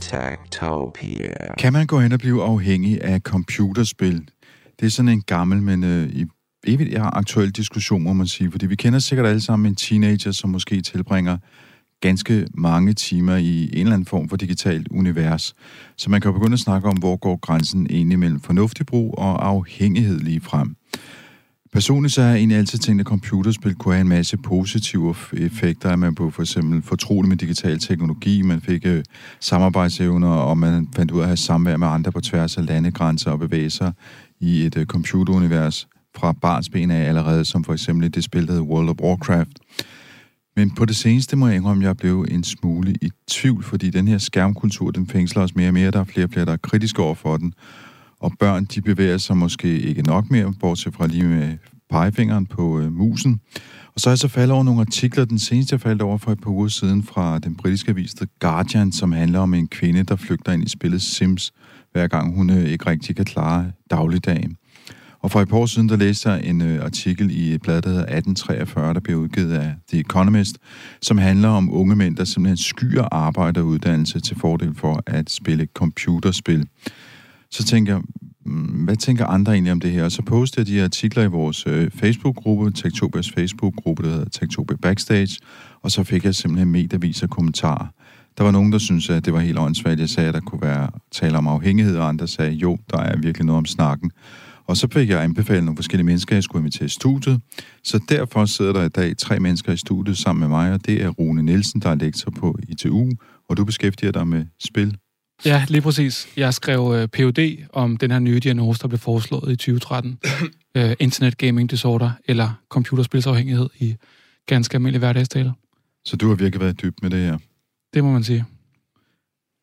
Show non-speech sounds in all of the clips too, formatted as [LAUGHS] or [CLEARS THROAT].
Tektopia. Kan man gå hen og blive afhængig af computerspil? Det er sådan en gammel, men øh, i evigt ja, aktuel diskussion, må man sige. Fordi vi kender sikkert alle sammen en teenager, som måske tilbringer ganske mange timer i en eller anden form for digitalt univers. Så man kan jo begynde at snakke om, hvor går grænsen egentlig mellem fornuftig brug og afhængighed lige frem. Personligt så har jeg egentlig altid tænkt, at computerspil kunne have en masse positive effekter, at man blev for eksempel fortrolig med digital teknologi, man fik øh, samarbejdsevner, og man fandt ud af at have samvær med andre på tværs af landegrænser og bevæge sig i et øh, computerunivers fra barnsben af allerede, som for eksempel det spil, der hedder World of Warcraft. Men på det seneste må jeg indrømme, at jeg blev en smule i tvivl, fordi den her skærmkultur, den fængsler os mere og mere. Der er flere og flere, der er kritiske over for den. Og børn, de bevæger sig måske ikke nok mere, bortset fra lige med pegefingeren på øh, musen. Og så er jeg så faldet over nogle artikler. Den seneste, jeg faldt over for et par uger siden fra den britiske avis The Guardian, som handler om en kvinde, der flygter ind i spillet Sims, hver gang hun øh, ikke rigtig kan klare dagligdagen. Og for et par år siden, der læste jeg en øh, artikel i et blad, der hedder 1843, der blev udgivet af The Economist, som handler om unge mænd, der simpelthen skyer arbejde og uddannelse til fordel for at spille computerspil. Så tænker jeg, mm, hvad tænker andre egentlig om det her? Og så poster jeg de her artikler i vores øh, Facebook-gruppe, Tektobias Facebook-gruppe, der hedder Tektopia Backstage, og så fik jeg simpelthen medievis og kommentarer. Der var nogen, der syntes, at det var helt åndssvagt. Jeg sagde, at der kunne være tale om afhængighed, og andre sagde, jo, der er virkelig noget om snakken. Og så fik jeg anbefalet nogle forskellige mennesker, jeg skulle invitere i studiet. Så derfor sidder der i dag tre mennesker i studiet sammen med mig, og det er Rune Nielsen, der er lektor på ITU, og du beskæftiger dig med spil. Ja, lige præcis. Jeg skrev uh, PhD om den her nye diagnose, der blev foreslået i 2013. uh, [CLEARS THROAT] øh, Internet Gaming Disorder, eller computerspilsafhængighed i ganske almindelig hverdagstaler. Så du har virkelig været dybt med det her? Det må man sige.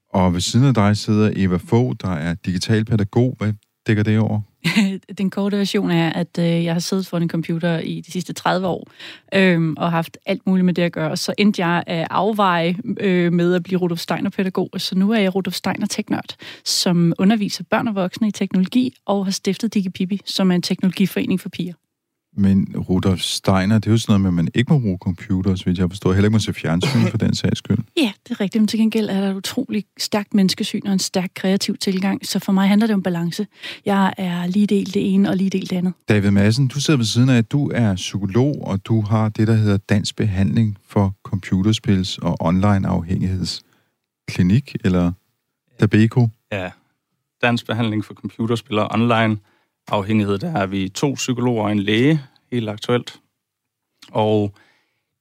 Og ved siden af dig sidder Eva Fogh, der er digital pædagog. Hvad dækker det over? [LAUGHS] den korte version er, at øh, jeg har siddet foran en computer i de sidste 30 år, øh, og haft alt muligt med det at gøre. Og så endte jeg at afveje øh, med at blive Rudolf Steiner-pædagog, så nu er jeg Rudolf Steiner-teknørd, som underviser børn og voksne i teknologi, og har stiftet DigiPipi, som er en teknologiforening for piger. Men Rudolf Steiner, det er jo sådan noget med, at man ikke må bruge computer, så vidt jeg forstår. Heller ikke må se fjernsyn for den sags skyld. Ja, det er rigtigt. Men til gengæld er der et utroligt stærkt menneskesyn og en stærk kreativ tilgang. Så for mig handler det om balance. Jeg er lige del det ene og lige del det andet. David Madsen, du sidder ved siden af, at du er psykolog, og du har det, der hedder Dansk Behandling for Computerspils og Online Afhængighedsklinik, eller DABECO. Ja, Dansk Behandling for Computerspil og Online afhængighed, der er vi to psykologer og en læge, helt aktuelt. Og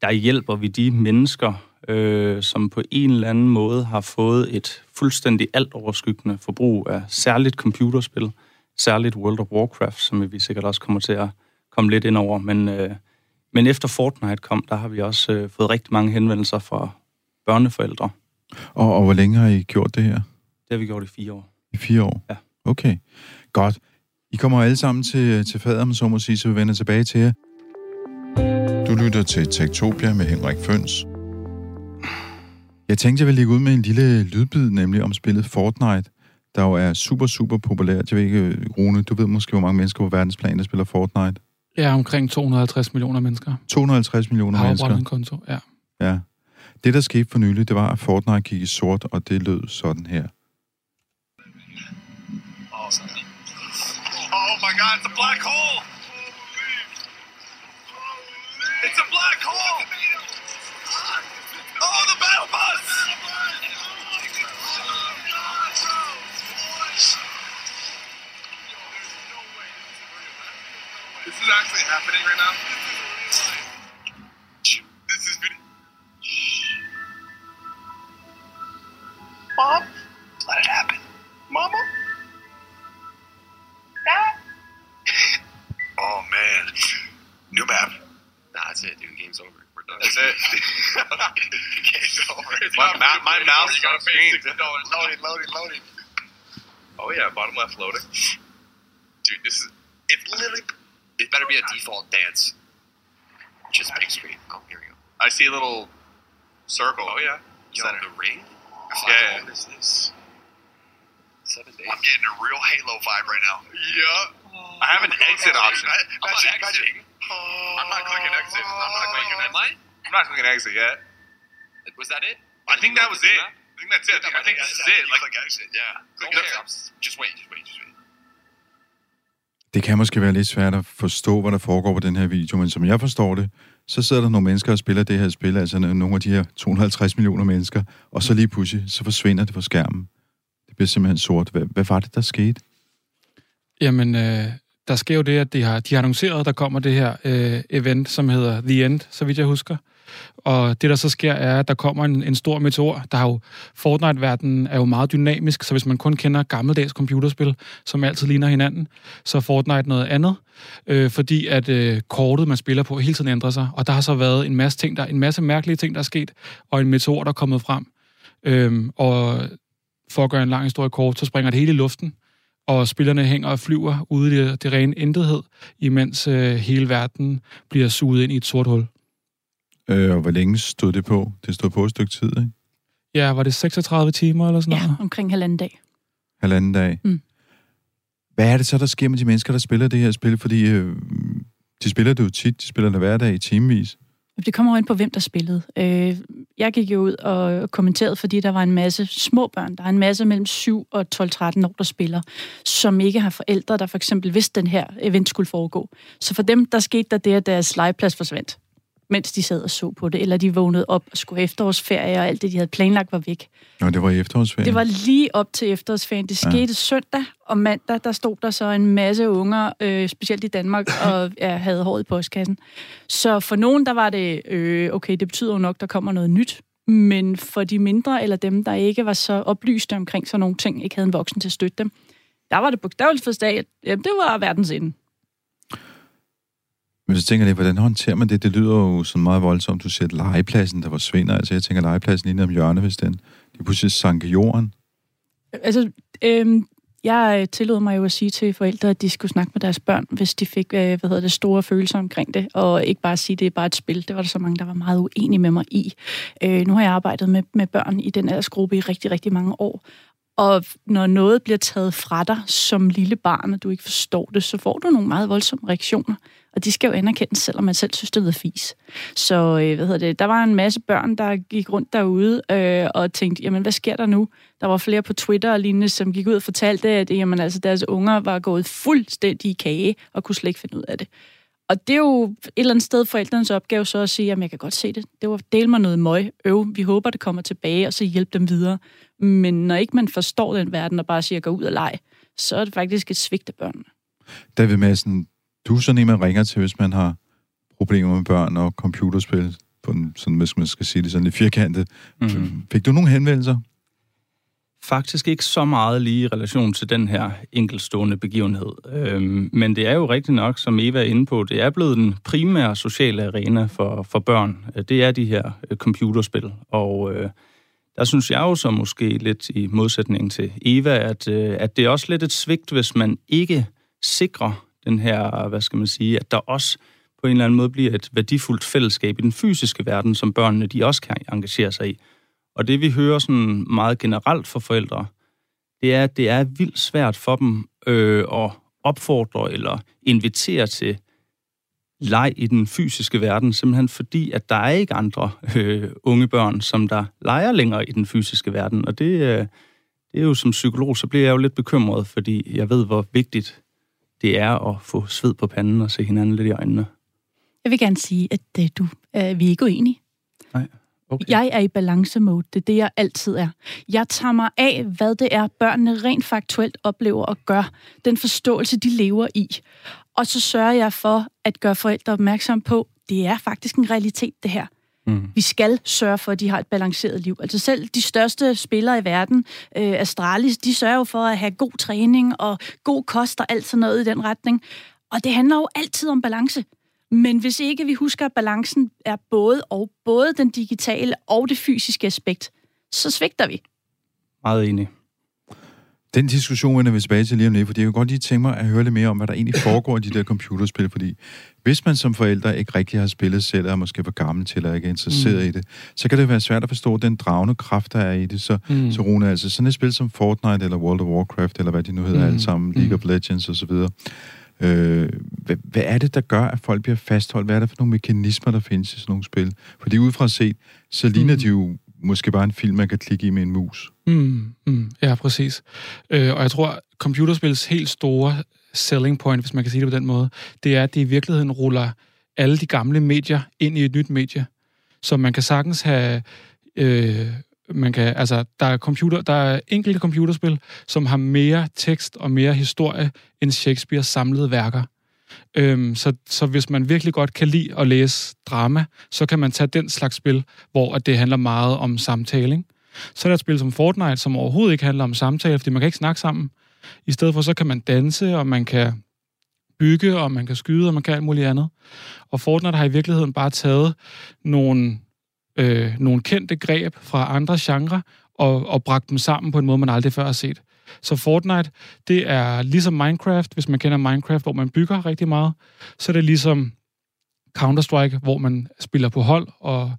der hjælper vi de mennesker, øh, som på en eller anden måde har fået et fuldstændig alt overskyggende forbrug af særligt computerspil, særligt World of Warcraft, som vi sikkert også kommer til at komme lidt ind over. Men, øh, men efter Fortnite kom, der har vi også øh, fået rigtig mange henvendelser fra børneforældre. Og, og hvor længe har I gjort det her? Det har vi gjort i fire år. I fire år? Ja. Okay, godt. I kommer alle sammen til, til fader, så må sige, så vi vender tilbage til jer. Du lytter til Tektopia med Henrik Føns. Jeg tænkte, jeg ville lægge ud med en lille lydbid, nemlig om spillet Fortnite, der jo er super, super populært. Jeg ved ikke, Rune, du ved måske, hvor mange mennesker på verdensplan, der spiller Fortnite? Ja, omkring 250 millioner mennesker. 250 millioner har mennesker? en konto, ja. Ja. Det, der skete for nylig, det var, at Fortnite gik i sort, og det lød sådan her. My god, it's a black hole! It's a black hole! Oh, the battle bus! This is actually happening right now. This is video. Mom, let it happen. Mama? Oh man, new map. Nah, that's it, dude. Game's over. We're done. That's it. [LAUGHS] Game's over. my, my, my mouse is on screen. Loading, loading, loading. Oh yeah, bottom left loading. Dude, this is it's literally it better be a default dance. Just big screen. Oh, here we go. I see a little circle. Oh yeah. Is that the ring? Yeah. What is this? Seven days. I'm getting a real Halo vibe right now. Yeah. I have an exit option. I'm not exiting. I'm not clicking exit. I'm not clicking exit. I'm not clicking exit yet. Was that it? I think that was it. I think that's it. I think this is it. Like exit. Yeah. Click Okay. exit. Just wait. Just wait. Just wait. Det kan måske være lidt svært at forstå, hvad der foregår på den her video, men som jeg forstår det, så sidder der nogle mennesker og spiller det her spil, altså nogle af de her 250 millioner mennesker, og så lige pludselig, så forsvinder det fra skærmen. Det bliver simpelthen sort. Hvad, hvad var det, der skete? Jamen, øh, der sker jo det, at de har, de har annonceret, at der kommer det her øh, event, som hedder The End, så vidt jeg husker. Og det, der så sker, er, at der kommer en, en stor meteor. Der har jo, Fortnite-verdenen er jo meget dynamisk, så hvis man kun kender gammeldags computerspil, som altid ligner hinanden, så er Fortnite noget andet, øh, fordi at øh, kortet, man spiller på, hele tiden ændrer sig. Og der har så været en masse ting, der, en masse mærkelige ting, der er sket, og en meteor, der er kommet frem. Øhm, og for at gøre en lang historie kort, så springer det hele i luften, og spillerne hænger og flyver ude i det, det rene intethed, imens øh, hele verden bliver suget ind i et sort hul. Øh, og hvor længe stod det på? Det stod på et stykke tid, ikke? Ja, var det 36 timer eller sådan Ja, noget? omkring halvanden dag. Halvanden dag. Mm. Hvad er det så, der sker med de mennesker, der spiller det her spil? Fordi øh, de spiller det jo tit, de spiller det hver dag i timevis. Det kommer jo ind på, hvem der spillede. Øh, jeg gik jo ud og kommenterede, fordi der var en masse små børn. Der er en masse mellem 7 og 12-13 år, der spiller, som ikke har forældre, der for eksempel vidste, den her event skulle foregå. Så for dem, der skete der det, at deres legeplads forsvandt, mens de sad og så på det, eller de vågnede op og skulle have efterårsferie, og alt det, de havde planlagt, var væk. Nå, det var i efterårsferien. Det var lige op til efterårsferien. Det skete ja. søndag, og mandag, der stod der så en masse unger, øh, specielt i Danmark, [LAUGHS] og ja, havde håret i postkassen. Så for nogen, der var det, øh, okay, det betyder jo nok, der kommer noget nyt. Men for de mindre, eller dem, der ikke var så oplyste omkring sådan nogle ting, ikke havde en voksen til at støtte dem, der var det bogstaveligt forstået, at jamen, det var verdens ende. Men så tænker jeg hvordan håndterer man det? Det lyder jo sådan meget voldsomt. Du siger, at legepladsen, der forsvinder. Altså, jeg tænker, legepladsen nede om hjørnet, hvis den de pludselig sank i jorden. Altså, øhm, jeg øh, tillod mig jo at sige til forældre, at de skulle snakke med deres børn, hvis de fik øh, hvad hedder det, store følelser omkring det, og ikke bare sige, at det er bare et spil. Det var der så mange, der var meget uenige med mig i. Øh, nu har jeg arbejdet med, med børn i den aldersgruppe i rigtig, rigtig mange år, og når noget bliver taget fra dig som lille barn, og du ikke forstår det, så får du nogle meget voldsomme reaktioner. Og de skal jo anerkendes, selvom man selv synes, det er fis. Så øh, hvad hedder det, der var en masse børn, der gik rundt derude øh, og tænkte, jamen hvad sker der nu? Der var flere på Twitter og lignende, som gik ud og fortalte, at jamen, altså, deres unger var gået fuldstændig i kage og kunne slet ikke finde ud af det. Og det er jo et eller andet sted forældrenes opgave så at sige, at jeg kan godt se det. Det var del mig noget møg. Øv, vi håber, det kommer tilbage, og så hjælpe dem videre. Men når ikke man forstår den verden og bare siger, gå ud og lege, så er det faktisk et svigt af børnene. David Madsen, du er sådan en, man ringer til, hvis man har problemer med børn og computerspil, på en, sådan, hvis man skal sige det sådan lidt firkantet. Mm. Fik du nogle henvendelser? Faktisk ikke så meget lige i relation til den her enkeltstående begivenhed. Øhm, men det er jo rigtigt nok, som Eva er inde på, det er blevet den primære sociale arena for, for børn. Det er de her øh, computerspil. Og øh, der synes jeg jo så måske lidt i modsætning til Eva, at, øh, at det er også lidt et svigt, hvis man ikke sikrer den her, hvad skal man sige, at der også på en eller anden måde bliver et værdifuldt fællesskab i den fysiske verden, som børnene de også kan engagere sig i. Og det vi hører sådan meget generelt for forældre, det er, at det er vildt svært for dem øh, at opfordre eller invitere til leg i den fysiske verden, simpelthen fordi, at der er ikke andre øh, unge børn, som der leger længere i den fysiske verden. Og det, øh, det er jo som psykolog, så bliver jeg jo lidt bekymret, fordi jeg ved, hvor vigtigt det er at få sved på panden og se hinanden lidt i øjnene. Jeg vil gerne sige, at øh, du, øh, vi er ikke uenige. Nej. Okay. Jeg er i balance-mode. Det er det, jeg altid er. Jeg tager mig af, hvad det er, børnene rent faktuelt oplever og gør. Den forståelse, de lever i. Og så sørger jeg for at gøre forældre opmærksom på, det er faktisk en realitet, det her. Mm. Vi skal sørge for, at de har et balanceret liv. Altså selv de største spillere i verden, øh, Astralis, de sørger jo for at have god træning og god kost og alt sådan noget i den retning. Og det handler jo altid om balance. Men hvis ikke vi husker, at balancen er både og, både den digitale og det fysiske aspekt, så svigter vi. Meget enig. Den diskussion vender vi tilbage til lige om lidt, fordi jeg kunne godt lige tænke mig at høre lidt mere om, hvad der egentlig foregår i de der computerspil, fordi hvis man som forældre ikke rigtig har spillet selv, og er måske for gammel til, eller ikke er interesseret mm. i det, så kan det være svært at forstå den dragende kraft, der er i det. Så, mm. så Rune, altså sådan et spil som Fortnite, eller World of Warcraft, eller hvad de nu hedder mm. alle sammen, League mm. of Legends osv., Øh, hvad, hvad er det, der gør, at folk bliver fastholdt? Hvad er der for nogle mekanismer, der findes i sådan nogle spil? Fordi udefra set, så ligner mm. de jo måske bare en film, man kan klikke i med en mus. Mm, mm, ja, præcis. Øh, og jeg tror, computerspils helt store selling point, hvis man kan sige det på den måde, det er, at det i virkeligheden ruller alle de gamle medier ind i et nyt medie. Så man kan sagtens have... Øh, man kan, altså, der er, computer, der er enkelte computerspil, som har mere tekst og mere historie end Shakespeares samlede værker. Øhm, så, så hvis man virkelig godt kan lide at læse drama, så kan man tage den slags spil, hvor at det handler meget om samtale. Så er der et spil som Fortnite, som overhovedet ikke handler om samtale, fordi man kan ikke snakke sammen. I stedet for så kan man danse, og man kan bygge, og man kan skyde, og man kan alt muligt andet. Og Fortnite har i virkeligheden bare taget nogle, øh, nogle kendte greb fra andre genrer, og, og bragt dem sammen på en måde, man aldrig før har set. Så Fortnite, det er ligesom Minecraft, hvis man kender Minecraft, hvor man bygger rigtig meget. Så er det ligesom Counter-Strike, hvor man spiller på hold og,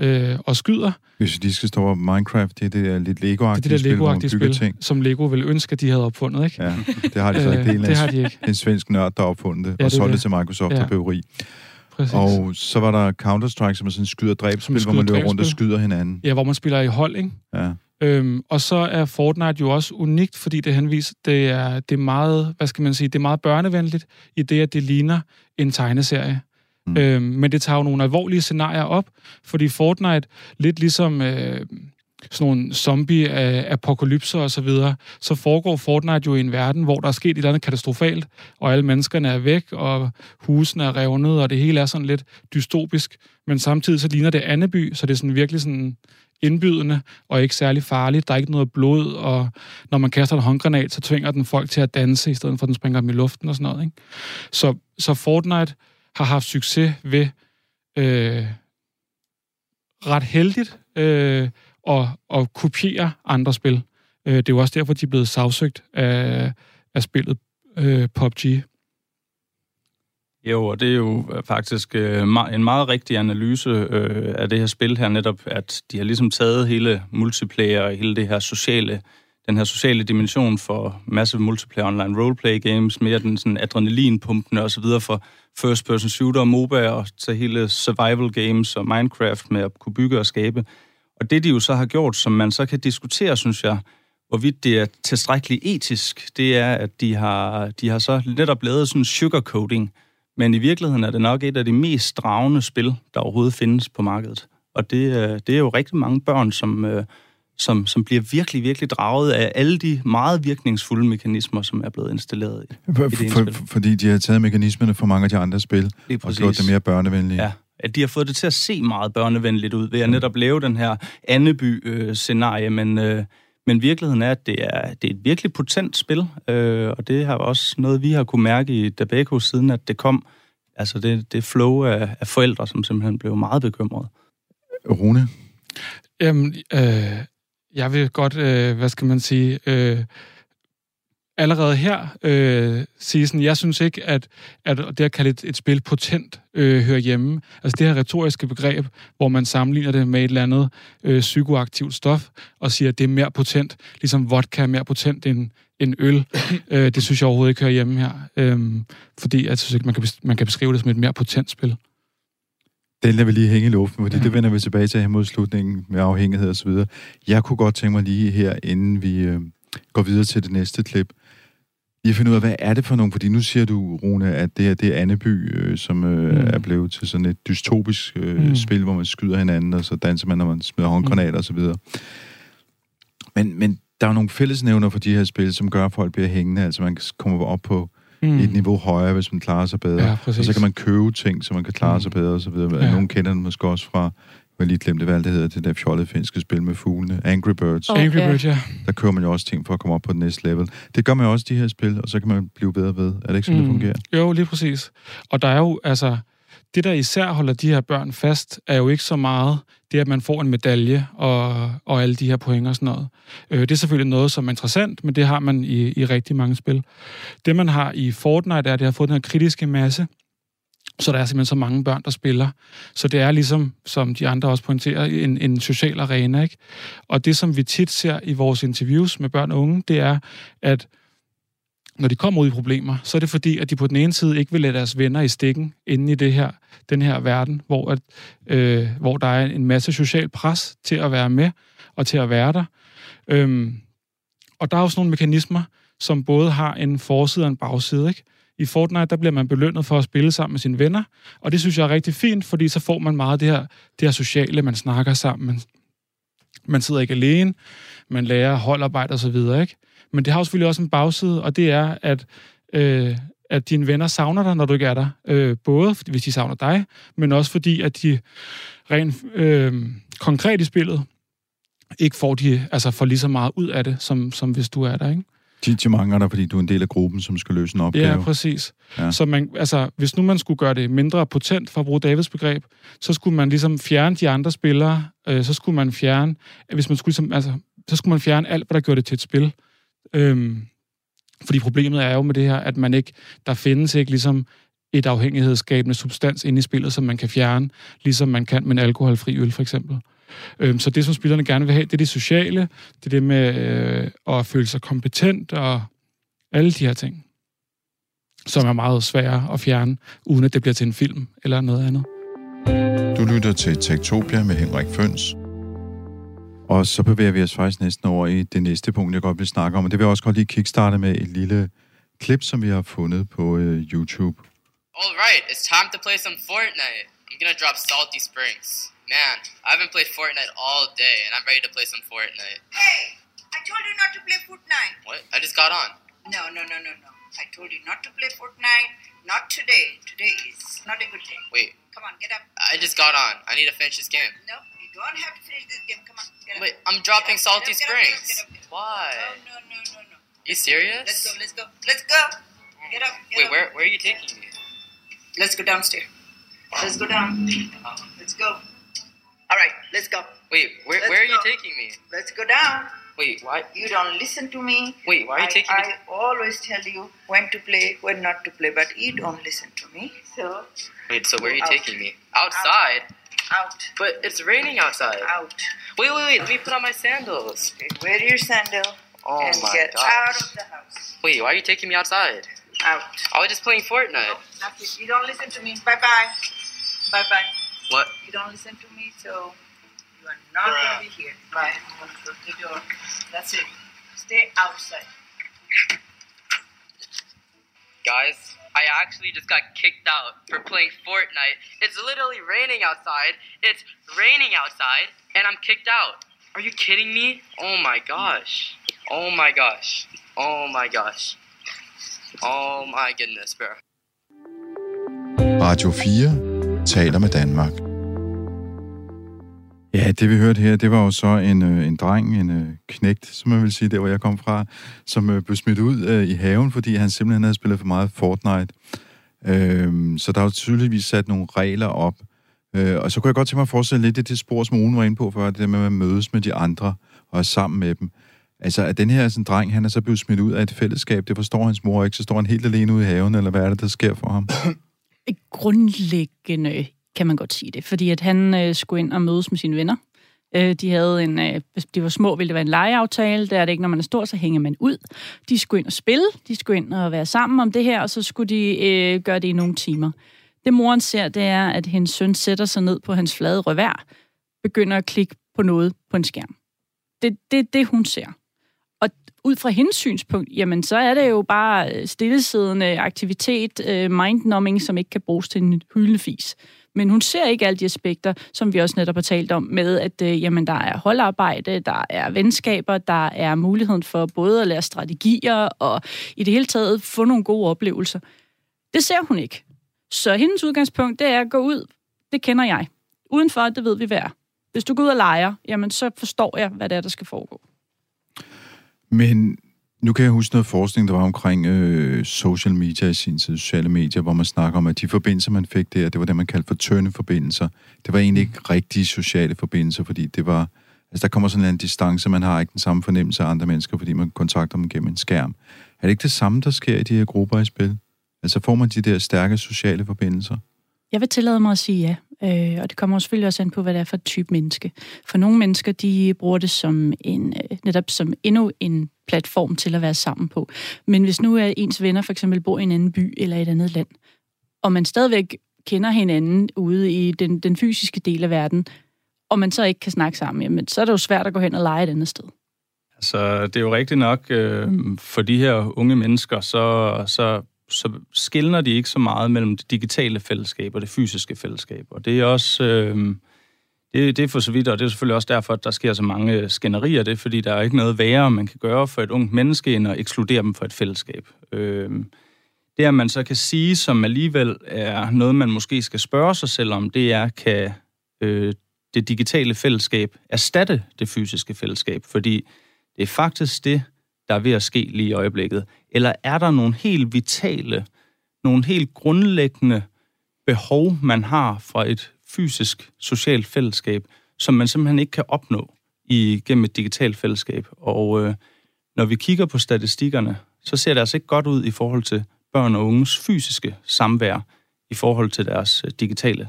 øh, og skyder. Hvis de skal stå op Minecraft, det er det der lidt Lego-agtige det er det der spil, spil ting. som Lego ville ønske, at de havde opfundet, ikke? Ja, det har de så ikke. Det, øh, det har de ikke. en svensk nørd, der har opfundet det, ja, og solgte det til Microsoft ja. og bøveri. Præcis. Og så var der Counter-Strike, som er sådan en skyder dræb spil hvor man løber rundt og skyder hinanden. Ja, hvor man spiller i hold, ikke? Ja. Øhm, og så er Fortnite jo også unikt, fordi det henviser, det er, det er meget, hvad skal man sige, det er meget børnevenligt i det, at det ligner en tegneserie. Mm. Øhm, men det tager jo nogle alvorlige scenarier op, fordi Fortnite, lidt ligesom øh, sådan nogle zombie-apokalypser og så videre, så foregår Fortnite jo i en verden, hvor der er sket et eller andet katastrofalt, og alle menneskerne er væk, og husene er revnet, og det hele er sådan lidt dystopisk, men samtidig så ligner det Anneby, så det er sådan virkelig sådan indbydende og ikke særlig farligt. Der er ikke noget blod, og når man kaster en håndgranat, så tvinger den folk til at danse, i stedet for at den springer dem i luften og sådan noget. Ikke? Så, så Fortnite har haft succes ved øh, ret heldigt øh, at, at kopiere andre spil. Øh, det er jo også derfor, de er blevet sagsøgt af, af spillet øh, PUBG. Jo, og det er jo øh, faktisk øh, en meget rigtig analyse øh, af det her spil her, netop at de har ligesom taget hele multiplayer og hele det her sociale, den her sociale dimension for massive multiplayer online roleplay games, mere den sådan adrenalinpumpende og så videre for first person shooter og MOBA og til hele survival games og Minecraft med at kunne bygge og skabe. Og det de jo så har gjort, som man så kan diskutere, synes jeg, hvorvidt det er tilstrækkeligt etisk, det er, at de har, de har så netop lavet sådan sugarcoating, men i virkeligheden er det nok et af de mest dragende spil, der overhovedet findes på markedet. Og det, øh, det er jo rigtig mange børn, som, øh, som, som bliver virkelig, virkelig draget af alle de meget virkningsfulde mekanismer, som er blevet installeret i, for, i det for, spil. Fordi de har taget mekanismerne fra mange af de andre spil og gjort det mere børnevenlige. Ja, at de har fået det til at se meget børnevenligt ud ved at netop lave den her Anneby-scenarie, men, øh, men virkeligheden er, at det er, det er et virkelig potent spil, øh, og det har også noget, vi har kunne mærke i Dabaco siden, at det kom, altså det, det flow af, af forældre, som simpelthen blev meget bekymrede. Rune? Jamen, øh, jeg vil godt, øh, hvad skal man sige, øh, allerede her øh, sige sådan, jeg synes ikke, at, at det at kalde et, et spil potent øh, hører hjemme. Altså det her retoriske begreb, hvor man sammenligner det med et eller andet øh, psykoaktivt stof, og siger, at det er mere potent, ligesom vodka er mere potent end, end øl. [COUGHS] øh, det synes jeg overhovedet ikke hører hjemme her. Øh, fordi jeg synes ikke, man kan, man kan beskrive det som et mere potent spil. Den lader vi lige hænge i luften, fordi ja. det vender vi tilbage til her mod slutningen med afhængighed og så videre. Jeg kunne godt tænke mig lige her, inden vi øh, går videre til det næste klip, jeg finder ud af, hvad er det for nogen? Fordi nu siger du, Rune, at det, her, det er Anneby, øh, som øh, mm. er blevet til sådan et dystopisk øh, mm. spil, hvor man skyder hinanden, og så danser man, når man smider håndgranater mm. og så videre. Men, men der er jo nogle fællesnævner for de her spil, som gør, at folk bliver hængende. Altså man kommer op på mm. et niveau højere, hvis man klarer sig bedre. Ja, og så kan man købe ting, så man kan klare mm. sig bedre og så videre. Ja. Nogle kender den måske også fra jeg lige glemte, hvad det hedder, det der fjollede finske spil med fuglene. Angry Birds. Oh, Angry Birds, ja. Der kører man jo også ting for at komme op på den næste level. Det gør man jo også de her spil, og så kan man blive bedre ved. Er det ikke sådan, mm. det fungerer? Jo, lige præcis. Og der er jo, altså, det, der især holder de her børn fast, er jo ikke så meget det, at man får en medalje og, og alle de her point og sådan noget. Øh, det er selvfølgelig noget, som er interessant, men det har man i, i rigtig mange spil. Det, man har i Fortnite, er, at det har fået den her kritiske masse, så der er simpelthen så mange børn, der spiller. Så det er ligesom, som de andre også pointerer, en, en social arena. Ikke? Og det, som vi tit ser i vores interviews med børn og unge, det er, at når de kommer ud i problemer, så er det fordi, at de på den ene side ikke vil lade deres venner i stikken inde i det her, den her verden, hvor, at, øh, hvor der er en masse social pres til at være med og til at være der. Øhm, og der er også nogle mekanismer, som både har en forside og en bagside. Ikke? I Fortnite, der bliver man belønnet for at spille sammen med sine venner, og det synes jeg er rigtig fint, fordi så får man meget det her, det her sociale, man snakker sammen, man, man sidder ikke alene, man lærer holdarbejde osv., ikke? Men det har jo selvfølgelig også en bagside, og det er, at, øh, at dine venner savner dig, når du ikke er der. Øh, både hvis de savner dig, men også fordi, at de rent øh, konkret i spillet ikke får, de, altså får lige så meget ud af det, som, som hvis du er der, ikke? De mangler dig, fordi du er en del af gruppen, som skal løse en opgave. Ja, præcis. Ja. Så man, altså, hvis nu man skulle gøre det mindre potent, for at bruge Davids begreb, så skulle man ligesom fjerne de andre spillere, øh, så skulle man fjerne, hvis man skulle ligesom, altså, så skulle man fjerne alt, hvad der gjorde det til et spil. Øhm, fordi problemet er jo med det her, at man ikke, der findes ikke ligesom et afhængighedsskabende substans inde i spillet, som man kan fjerne, ligesom man kan med en alkoholfri øl for eksempel. Øhm, så det, som spillerne gerne vil have, det er det sociale, det er det med øh, at føle sig kompetent og alle de her ting, som er meget svære at fjerne, uden at det bliver til en film eller noget andet. Du lytter til Tektopia med Henrik Føns. Og så bevæger vi os faktisk næsten over i det næste punkt, jeg godt vil snakke om. Og det vil jeg også godt lige kickstarte med et lille klip, som vi har fundet på uh, YouTube. All right, it's time to play some Fortnite. I'm gonna drop Salty Springs. Man, I haven't played Fortnite all day, and I'm ready to play some Fortnite. Hey, I told you not to play Fortnite. What? I just got on. No, no, no, no, no. I told you not to play Fortnite. Not today. Today is not a good day. Wait, Come on, get up. I just got on. I need to finish this game. No, you don't have to finish this game. Come on, get up. Wait, I'm dropping Get Salty get up, Springs. get up, get up. Why? No, no, no, no, no. You serious? Let's go, let's go, let's go. Get up, get Wait, up. where where are you taking me? Let's go downstairs. Let's go down. Let's go. All right, let's go. Wait, where Let's where are you taking me? Let's go down. Wait, why? You don't listen to me. Wait, why are you I, taking I me? I always tell you when to play, when not to play, but you don't listen to me. So, Wait, so where are you Out. taking me? Outside? out, But it's raining outside. out. Wait, wait, wait. Let me put on my sandals. Okay, wear your sandal Oh and my get gosh. out of the house. Wait, why are you taking me outside? Out. I was just playing Fortnite. That's it. You don't listen to me. Bye bye. Bye bye. What? You don't listen to me, so you are not going to be here. Bye. I'm going to close the door. That's it. Stay outside. Guys, I actually just got kicked out for playing Fortnite. It's literally raining outside. It's raining outside, and I'm kicked out. Are you kidding me? Oh my gosh. Oh my gosh. Oh my gosh. Oh my goodness, bro. Radio 4 taler med Danmark. Ja, det vi hørte her, det var jo så en, øh, en dreng, en øh, knægt, som man vil sige, der hvor jeg kom fra, som øh, blev smidt ud i haven, fordi han simpelthen havde spillet for meget Fortnite. Øh, så der er jo tydeligvis sat nogle regler op. Øh, og så kunne jeg godt tænke mig at fortsætte lidt i det spor, som Rune var inde på før, det der med at mødes med de andre og er sammen med dem. Altså, at den her sådan, dreng, han er så blevet smidt ud af et fællesskab, det forstår hans mor ikke, så står han helt alene ude i haven, eller hvad er det, der sker for ham? [CLEARS THROAT] Grundlæggende kan man godt sige det, fordi at han øh, skulle ind og mødes med sine venner. Øh, de havde en, øh, hvis de var små, ville det være en legeaftale. Der er det ikke, når man er stor, så hænger man ud. De skulle ind og spille, de skulle ind og være sammen om det her, og så skulle de øh, gøre det i nogle timer. Det moren ser, det er, at hendes søn sætter sig ned på hans flade revær, begynder at klikke på noget på en skærm. Det er det, det, hun ser. Og ud fra hendes synspunkt, jamen så er det jo bare øh, stillesiddende aktivitet, øh, mindnumbing, som ikke kan bruges til en hyldefis. Men hun ser ikke alle de aspekter, som vi også netop har talt om, med at øh, jamen, der er holdarbejde, der er venskaber, der er muligheden for både at lære strategier og i det hele taget få nogle gode oplevelser. Det ser hun ikke. Så hendes udgangspunkt, det er at gå ud. Det kender jeg. Udenfor, det ved vi hvad er. Hvis du går ud og leger, jamen så forstår jeg, hvad det er, der skal foregå. Men Nu kan jeg huske noget forskning, der var omkring øh, social media i sin tid, sociale medier, hvor man snakker om, at de forbindelser, man fik der, det var det, man kaldte for tørne forbindelser. Det var egentlig ikke rigtige sociale forbindelser, fordi det var... Altså, der kommer sådan en distance, man har ikke den samme fornemmelse af andre mennesker, fordi man kontakter dem gennem en skærm. Er det ikke det samme, der sker i de her grupper i spil? Altså, får man de der stærke sociale forbindelser? Jeg vil tillade mig at sige ja, øh, og det kommer selvfølgelig også an på, hvad det er for et type menneske. For nogle mennesker, de bruger det som en, øh, netop som endnu en platform til at være sammen på. Men hvis nu er ens venner for eksempel bor i en anden by eller et andet land, og man stadigvæk kender hinanden ude i den, den fysiske del af verden, og man så ikke kan snakke sammen, jamen, så er det jo svært at gå hen og lege et andet sted. Altså, det er jo rigtigt nok, øh, mm. for de her unge mennesker, så, så, så skiller de ikke så meget mellem det digitale fællesskab og det fysiske fællesskab. Og det er også... Øh, det, det er for så vidt, og det er selvfølgelig også derfor, at der sker så mange øh, skænderier. Det fordi der er ikke noget værre, man kan gøre for et ungt menneske, end at ekskludere dem fra et fællesskab. Øh, det, at man så kan sige, som alligevel er noget, man måske skal spørge sig selv om, det er, kan øh, det digitale fællesskab erstatte det fysiske fællesskab? Fordi det er faktisk det, der er ved at ske lige i øjeblikket. Eller er der nogle helt vitale, nogle helt grundlæggende behov, man har fra et fysisk socialt fællesskab, som man simpelthen ikke kan opnå igennem et digitalt fællesskab. Og øh, når vi kigger på statistikkerne, så ser det altså ikke godt ud i forhold til børn og unges fysiske samvær i forhold til deres øh, digitale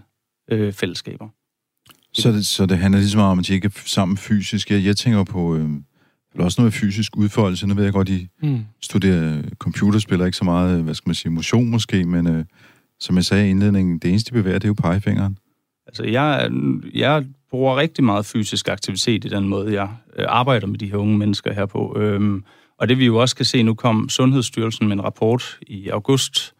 øh, fællesskaber. Så det, så det handler ligesom om, at de ikke er sammen fysisk. Jeg, jeg tænker på øh, også noget fysisk udfoldelse. Nu ved jeg godt, I mm. studerer computerspil, ikke så meget, hvad skal man sige, motion måske, men øh, som jeg sagde i indledningen, det eneste, de bevæger, det er jo pegefingeren. Altså, jeg, jeg bruger rigtig meget fysisk aktivitet i den måde, jeg øh, arbejder med de her unge mennesker her på. Øhm, og det vi jo også kan se, nu kom Sundhedsstyrelsen med en rapport i august,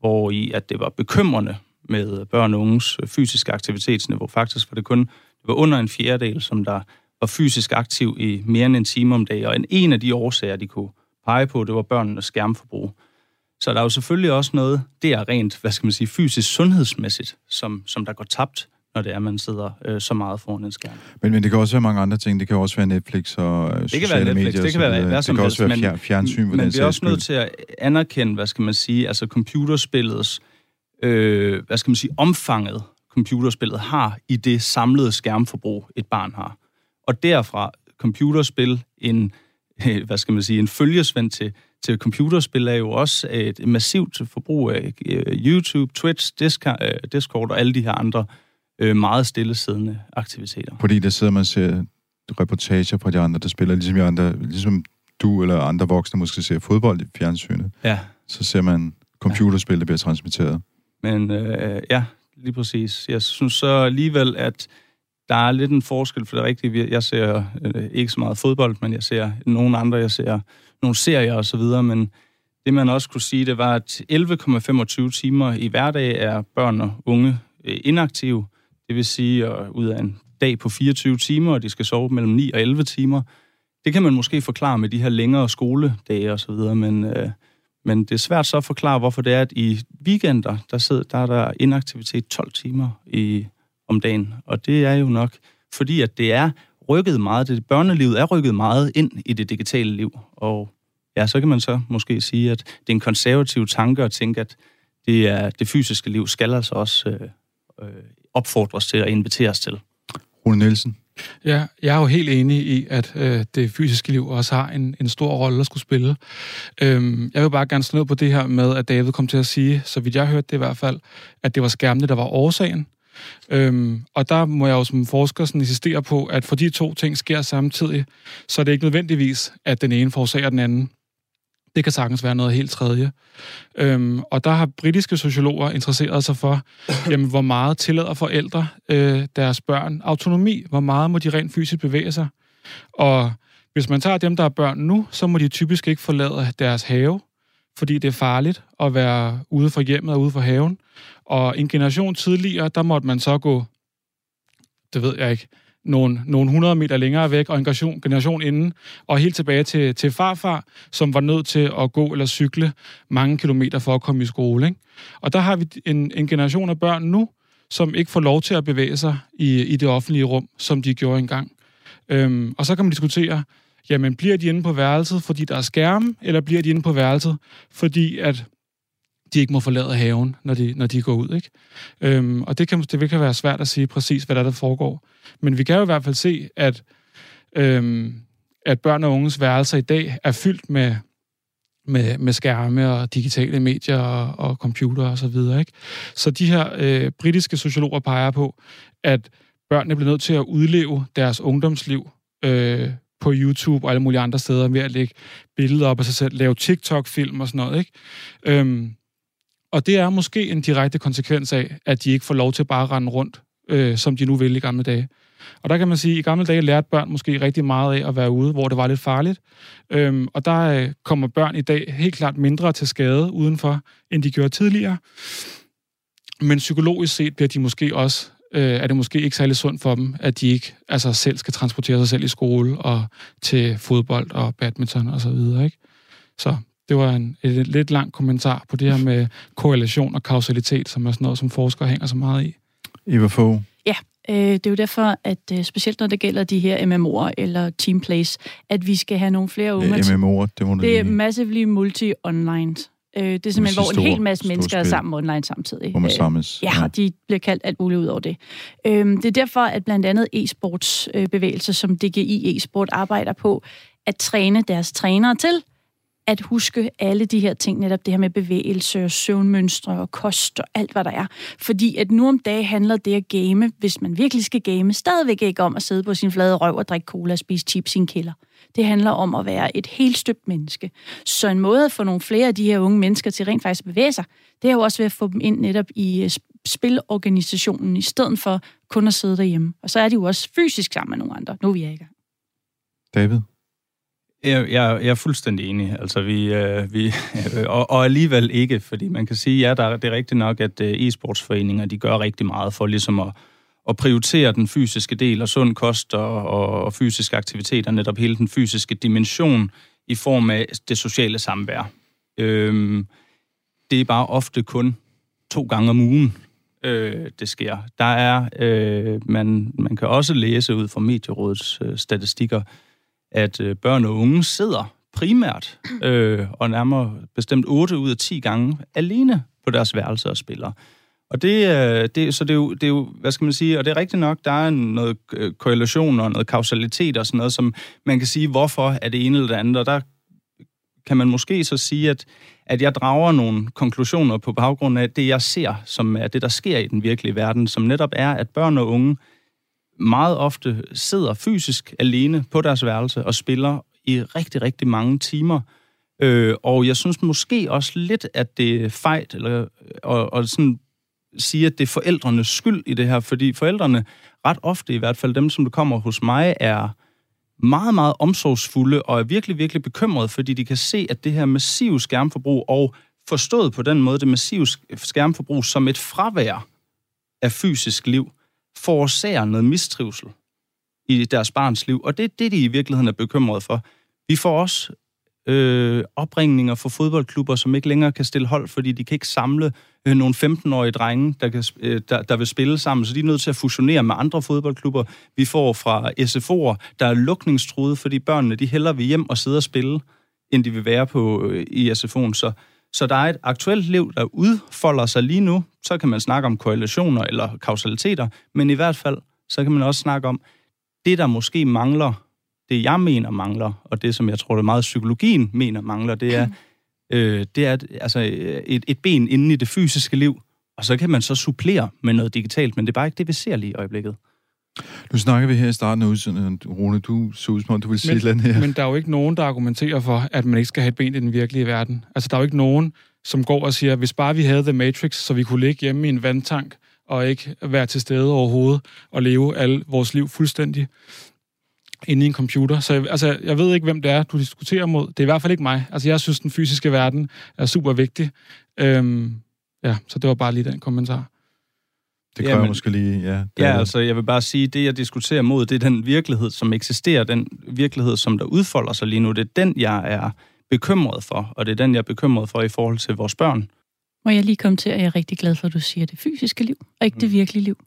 hvor i at det var bekymrende med børn og unges fysiske aktivitetsniveau. Faktisk var det kun det var under en fjerdedel, som der var fysisk aktiv i mere end en time om dagen. Og en, en af de årsager, de kunne pege på, det var børnenes skærmforbrug. Så der er jo selvfølgelig også noget, det er rent, hvad skal man sige, fysisk sundhedsmæssigt, som, som der går tabt, når det er, man sidder øh, så meget foran en skærm. Men, men det kan også være mange andre ting. Det kan også være Netflix og øh, det kan være Netflix, medier. Det kan være hvad som Det kan også helst, være fjernsyn. Men, men vi er også nødt til at anerkende, hvad skal man sige, altså computerspillets, øh, hvad skal man sige, omfanget computerspillet har i det samlede skærmforbrug, et barn har. Og derfra computerspil en, [LAUGHS] hvad skal man sige, en følgesvend til til computerspil er jo også et massivt forbrug af øh, YouTube, Twitch, øh, Discord og alle de her andre øh, meget stillesiddende aktiviteter. Fordi der sidder man og ser reportager fra de andre, der spiller, ligesom, jeg andre, ligesom du eller andre voksne måske ser fodbold i fjernsynet. Ja. Så ser man computerspil, der bliver transmitteret. Men øh, ja, lige præcis. Jeg synes så alligevel, at der er lidt en forskel, for det er rigtigt, jeg ser øh, ikke så meget fodbold, men jeg ser nogle andre, jeg ser nogle serier og så videre, men det man også kunne sige, det var, at 11,25 timer i hverdag er børn og unge øh, inaktive. Det vil sige, at ud af en dag på 24 timer, og de skal sove mellem 9 og 11 timer. Det kan man måske forklare med de her længere skoledage og så videre, men, øh, men det er svært så at forklare, hvorfor det er, at i weekender, der, sidder, der er der inaktivitet 12 timer i, om dagen. Og det er jo nok, fordi at det er rykket meget, det børnelivet er rykket meget ind i det digitale liv. Og ja, så kan man så måske sige, at det er en konservativ tanke at tænke, at det, er, det fysiske liv skal altså også øh, øh, opfordres til og inviteres til. Rune Nielsen? Ja, jeg er jo helt enig i, at øh, det fysiske liv også har en, en stor rolle at skulle spille. Øhm, jeg vil bare gerne slå ned på det her med, at David kom til at sige, så vidt jeg hørte det i hvert fald, at det var skærmene, der var årsagen. Øhm, og der må jeg jo som forsker sådan insistere på, at for de to ting sker samtidig, så er det ikke nødvendigvis, at den ene forårsager den anden. Det kan sagtens være noget helt tredje. Øhm, og der har britiske sociologer interesseret sig for, jamen, hvor meget tillader forældre øh, deres børn autonomi? Hvor meget må de rent fysisk bevæge sig? Og hvis man tager dem, der er børn nu, så må de typisk ikke forlade deres have, fordi det er farligt at være ude for hjemmet og ude for haven. Og en generation tidligere, der måtte man så gå, det ved jeg ikke, nogle, nogle 100 meter længere væk, og en generation, generation inden, og helt tilbage til, til farfar, som var nødt til at gå eller cykle mange kilometer for at komme i skole. Ikke? Og der har vi en, en generation af børn nu, som ikke får lov til at bevæge sig i, i det offentlige rum, som de gjorde engang. Øhm, og så kan man diskutere, jamen bliver de inde på værelset, fordi der er skærme, eller bliver de inde på værelset, fordi at de ikke må forlade haven, når de, når de går ud. Ikke? Øhm, og det kan, det kan være svært at sige præcis, hvad der, er, der foregår. Men vi kan jo i hvert fald se, at, øhm, at børn og unges værelser i dag er fyldt med, med, med skærme og digitale medier og, og computer og så videre. Ikke? Så de her øh, britiske sociologer peger på, at børnene bliver nødt til at udleve deres ungdomsliv øh, på YouTube og alle mulige andre steder ved at lægge billeder op af sig selv, lave TikTok-film og sådan noget. Ikke? Øhm, og det er måske en direkte konsekvens af, at de ikke får lov til bare at rende rundt, øh, som de nu vil i gamle dage. Og der kan man sige, at i gamle dage lærte børn måske rigtig meget af at være ude, hvor det var lidt farligt. Øhm, og der øh, kommer børn i dag helt klart mindre til skade udenfor, end de gjorde tidligere. Men psykologisk set bliver de måske også, øh, er det måske ikke særlig sundt for dem, at de ikke altså, selv skal transportere sig selv i skole og til fodbold og badminton og så videre. Ikke? Så det var en et lidt lang kommentar på det her med korrelation og kausalitet, som er sådan noget, som forskere hænger så meget i. Eva Fogh. Ja, øh, det er jo derfor, at øh, specielt når det gælder de her MMO'er eller Team Plays, at vi skal have nogle flere unge. Ja, MMO'er, det må du Det er lige- massively multi-online. Øh, det er simpelthen, hvor en hel masse mennesker er sammen online samtidig. Hvor man Øh, samles. Ja, og de bliver kaldt alt muligt ud over det. Øhm, det er derfor, at blandt andet e-sportsbevægelser som DGI e-sport arbejder på at træne deres trænere til at huske alle de her ting, netop det her med bevægelse og søvnmønstre og kost og alt, hvad der er. Fordi at nu om dagen handler det at game, hvis man virkelig skal game, stadigvæk ikke om at sidde på sin flade røv og drikke cola og spise chips i en kælder. Det handler om at være et helt støbt menneske. Så en måde at få nogle flere af de her unge mennesker til rent faktisk at bevæge sig, det er jo også ved at få dem ind netop i øh, spilorganisationen, i stedet for kun at sidde derhjemme. Og så er de jo også fysisk sammen med nogle andre. Nu er vi i gang. David? Jeg, jeg, jeg er fuldstændig enig. Altså, vi, øh, vi, [LAUGHS] og, og alligevel ikke, fordi man kan sige, ja, der, er- det er rigtigt nok, at øh, e-sportsforeninger, de gør rigtig meget for ligesom at, at prioritere den fysiske del og sund kost og, og, og fysisk aktivitet, og netop hele den fysiske dimension i form af det sociale samvær. Øhm, det er bare ofte kun to gange om ugen, øh, det sker. Der er, øh, man, man kan også læse ud fra Medierådets øh, statistikker, at øh, børn og unge sidder primært øh, og nærmere bestemt 8 ud af 10 gange alene på deres værelse og spiller. Og det, øh, det, så det er, jo, det er jo, hvad skal man sige, og det er rigtigt nok, der er noget øh, korrelation og noget kausalitet og sådan noget, som man kan sige, hvorfor er det ene eller det andet, og der kan man måske så sige, at, at jeg drager nogle konklusioner på baggrund af det, jeg ser, som er det, der sker i den virkelige verden, som netop er, at børn og unge meget ofte sidder fysisk alene på deres værelse og spiller i rigtig, rigtig mange timer. Øh, og jeg synes måske også lidt, at det er fejl eller, og, og sådan sige, at det er forældrenes skyld i det her, fordi forældrene, ret ofte i hvert fald dem, som du kommer hos mig, er meget, meget omsorgsfulde og er virkelig, virkelig bekymrede, fordi de kan se, at det her massive skærmforbrug, og forstået på den måde, det massive skærmforbrug som et fravær af fysisk liv, forårsager noget mistrivsel i deres barns liv, og det er det, de i virkeligheden er bekymrede for. Vi får også øh, opringninger fra fodboldklubber, som ikke længere kan stille hold, fordi de kan ikke samle øh, nogle 15-årige drenge, der, kan, øh, der, der vil spille sammen, så de er nødt til at fusionere med andre fodboldklubber. Vi får fra SFO'er, der er lukningstruede, fordi børnene de hellere vil hjem og sidde og spille, end de vil være på øh, i SFO'en. Så, så der er et aktuelt liv, der udfolder sig lige nu. Så kan man snakke om korrelationer eller kausaliteter, men i hvert fald, så kan man også snakke om, det der måske mangler, det jeg mener mangler, og det som jeg tror, det er meget psykologien mener mangler, det er, [CLEARS THROAT] øh, det er altså, et, et ben inde i det fysiske liv, og så kan man så supplere med noget digitalt, men det er bare ikke det, vi ser lige i øjeblikket. Nu snakker vi her i starten af udsendelsen. Rune, du så ud som om, du vil sige et eller andet her. Men der er jo ikke nogen, der argumenterer for, at man ikke skal have et ben i den virkelige verden. Altså, der er jo ikke nogen, som går og siger, hvis bare vi havde The Matrix, så vi kunne ligge hjemme i en vandtank, og ikke være til stede overhovedet, og leve alle vores liv fuldstændig inde i en computer. Så jeg- altså, jeg ved ikke, hvem det er, du diskuterer mod. Det er i hvert fald ikke mig. Altså, jeg synes, den fysiske verden er super vigtig. Øhm, ja, så det var bare lige den kommentar. Det Jamen, jeg måske lige, ja. Ja, David. altså jeg vil bare sige, det jeg diskuterer mod, det er den virkelighed, som eksisterer, den virkelighed, som der udfolder sig lige nu. Det er den, jeg er bekymret for, og det er den, jeg er bekymret for i forhold til vores børn. Må jeg lige komme til, at jeg er rigtig glad for, at du siger det fysiske liv, og ikke det virkelige liv.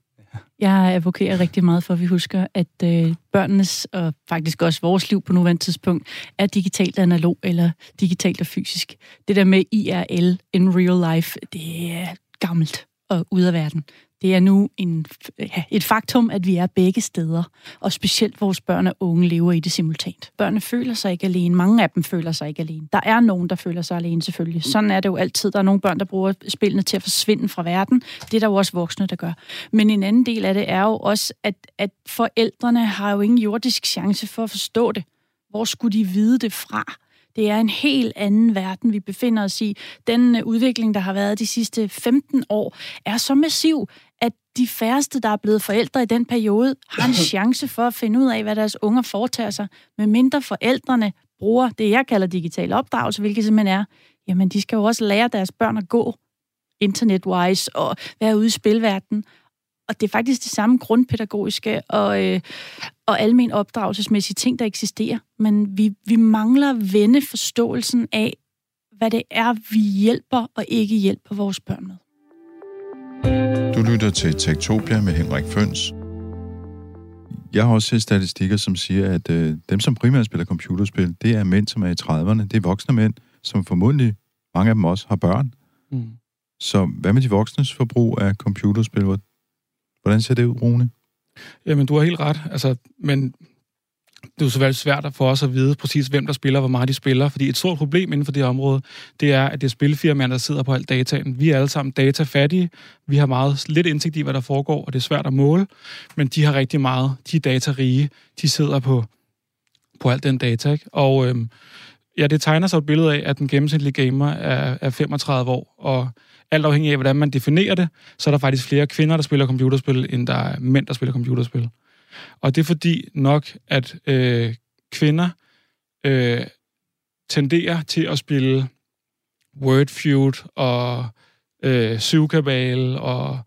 Jeg advokerer rigtig meget for, at vi husker, at øh, børnenes og faktisk også vores liv på nuværende tidspunkt er digitalt analog eller digitalt og fysisk. Det der med IRL, in real life, det er gammelt og ud af verden. Det er nu en, ja, et faktum, at vi er begge steder, og specielt vores børn og unge lever i det simultant. Børnene føler sig ikke alene. Mange af dem føler sig ikke alene. Der er nogen, der føler sig alene selvfølgelig. Sådan er det jo altid. Der er nogle børn, der bruger spillene til at forsvinde fra verden. Det er der jo også voksne, der gør. Men en anden del af det er jo også, at, at forældrene har jo ingen jordisk chance for at forstå det. Hvor skulle de vide det fra? Det er en helt anden verden, vi befinder os i. Den øh, udvikling, der har været de sidste 15 år, er så massiv, de færreste, der er blevet forældre i den periode, har en [LAUGHS] chance for at finde ud af, hvad deres unger foretager sig, med mindre forældrene bruger det, jeg kalder digital opdragelse, hvilket simpelthen er, jamen de skal jo også lære deres børn at gå internet-wise og være ude i spilverdenen. Og det er faktisk det samme grundpædagogiske og, øh, og almen opdragelsesmæssige ting, der eksisterer. Men vi, vi mangler at vende forståelsen af, hvad det er, vi hjælper og ikke hjælper vores børn med. Du lytter til Tektopia med Henrik Føns. Jeg har også set statistikker, som siger, at øh, dem, som primært spiller computerspil, det er mænd, som er i 30'erne. Det er voksne mænd, som formodentlig, mange af dem også, har børn. Mm. Så hvad med de voksnes forbrug af computerspil? Hvordan ser det ud, Rune? Jamen, du har helt ret. Altså, men det er jo selvfølgelig svært for os at vide præcis, hvem der spiller, hvor meget de spiller, fordi et stort problem inden for det område, det er, at det er spilfirmaerne, der sidder på alt dataen. Vi er alle sammen datafattige, vi har meget lidt indsigt i, hvad der foregår, og det er svært at måle, men de har rigtig meget, de er datarige, de sidder på, på alt den data, ikke? Og øhm, ja, det tegner sig et billede af, at den gennemsnitlige gamer er, er 35 år, og alt afhængig af, hvordan man definerer det, så er der faktisk flere kvinder, der spiller computerspil, end der er mænd, der spiller computerspil. Og det er fordi nok, at øh, kvinder øh, tenderer til at spille Word Feud og øh, Syvkabal og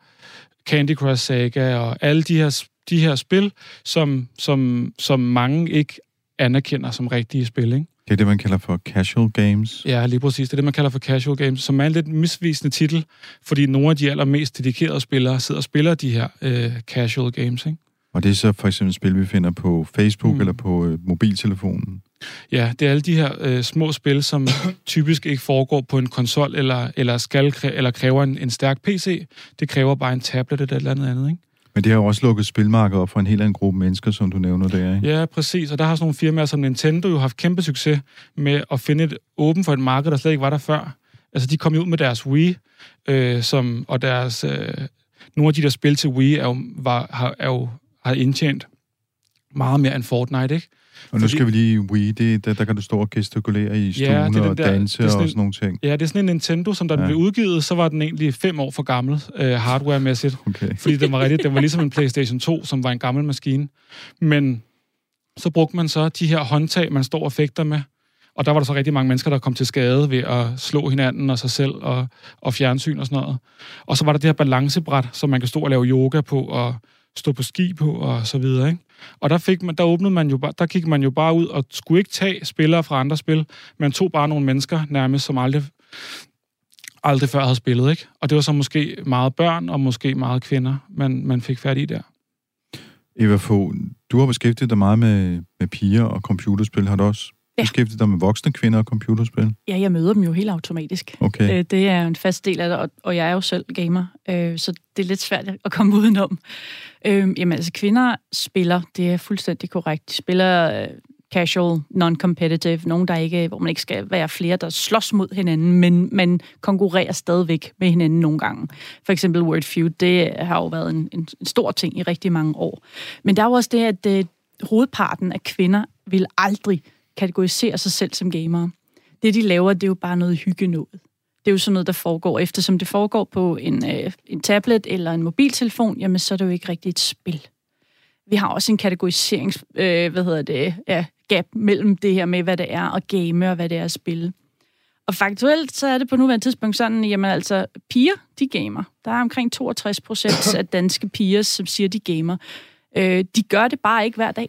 Candy Crush Saga og alle de her, de her spil, som, som, som mange ikke anerkender som rigtige spil. Ikke? Det er det, man kalder for casual games. Ja, lige præcis. Det er det, man kalder for casual games, som er en lidt misvisende titel, fordi nogle af de allermest dedikerede spillere sidder og spiller de her øh, casual games. Ikke? Og det er så for eksempel spil, vi finder på Facebook mm. eller på øh, mobiltelefonen. Ja, det er alle de her øh, små spil, som [COUGHS] typisk ikke foregår på en konsol eller, eller, skal, eller kræver en, en stærk PC. Det kræver bare en tablet eller et eller andet andet, ikke? Men det har jo også lukket spilmarkedet op for en helt anden gruppe mennesker, som du nævner der, ikke? Ja, præcis. Og der har sådan nogle firmaer som Nintendo jo haft kæmpe succes med at finde et åben for et marked, der slet ikke var der før. Altså, de kom jo ud med deres Wii, øh, som, og deres... Øh, nogle af de der spil til Wii er jo, var, har, er jo, har indtjent meget mere end Fortnite, ikke? Og nu skal vi lige Wii, det, der, der kan du stå og gestikulere i stuen Ja, det er den og der- danse det sådan og en- sådan nogle ting. Ja, det er sådan en Nintendo, som da den Ja. blev udgivet, så var den egentlig fem år for gammel øh, hardware-mæssigt. Okay. Fordi den var rigtig, den var ligesom en PlayStation 2, som var en gammel maskine. Men så brugte man så de her håndtag, man står og fægter med. Og der var der så rigtig mange mennesker, der kom til skade ved at slå hinanden og sig selv og, og fjernsyn og sådan noget. Og så var der det her balancebræt, som man kan stå og lave yoga på og stå på ski på og så videre. Ikke? Og der, fik man, der åbnede man jo bare, der gik man jo bare ud og skulle ikke tage spillere fra andre spil. Man tog bare nogle mennesker nærmest, som aldrig, aldrig før havde spillet. Ikke? Og det var så måske meget børn og måske meget kvinder, man, man fik fat i der. Eva Fogh, du har beskæftiget dig meget med, med piger og computerspil. Har du også Ja. beskæftiget dig med voksne kvinder og computerspil? Ja, jeg møder dem jo helt automatisk. Okay. Øh, Det er en fast del af det, og- og jeg er jo selv gamer, øh, så det er lidt svært at komme udenom. Øh, Jamen altså, kvinder spiller, det er fuldstændig korrekt. De spiller øh, casual, non-competitive, nogen, der ikke, hvor man ikke skal være flere, der slås mod hinanden, men man konkurrerer stadigvæk med hinanden nogle gange. For eksempel Word Feud, det har jo været en, en, en stor ting i rigtig mange år. Men der er jo også det, at øh, hovedparten af kvinder vil aldrig kategorisere sig selv som gamere. Det, de laver, det er jo bare noget hygge noget. Det er jo sådan noget, der foregår. Eftersom det foregår på en, øh, en tablet eller en mobiltelefon, jamen så er det jo ikke rigtigt et spil. Vi har også en kategoriserings, øh, hvad hedder det, ja, gap mellem det her med, hvad det er at game og hvad det er at spille. Og faktuelt så er det på nuværende tidspunkt sådan, jamen altså, piger, de gamer. Der er omkring 62 procent af danske piger, som siger, de gamer. Øh, de gør det bare ikke hver dag.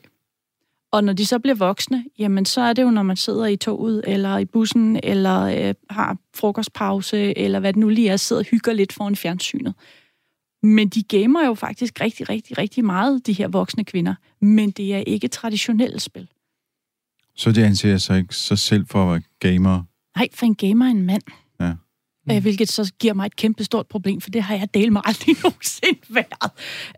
Og når de så bliver voksne, jamen så er det jo, når man sidder i toget, eller i bussen, eller øh, har frokostpause, eller hvad det nu lige er, sidder og hygger lidt foran fjernsynet. Men de gamer jo faktisk rigtig, rigtig, rigtig meget, de her voksne kvinder. Men det er ikke traditionelle spil. Så de anser sig ikke sig selv for at være gamer. Nej, for en gamer er en mand. Ja. Øh, hvilket så giver mig et kæmpe stort problem, for det har jeg delt mig aldrig [LAUGHS] nogensinde været.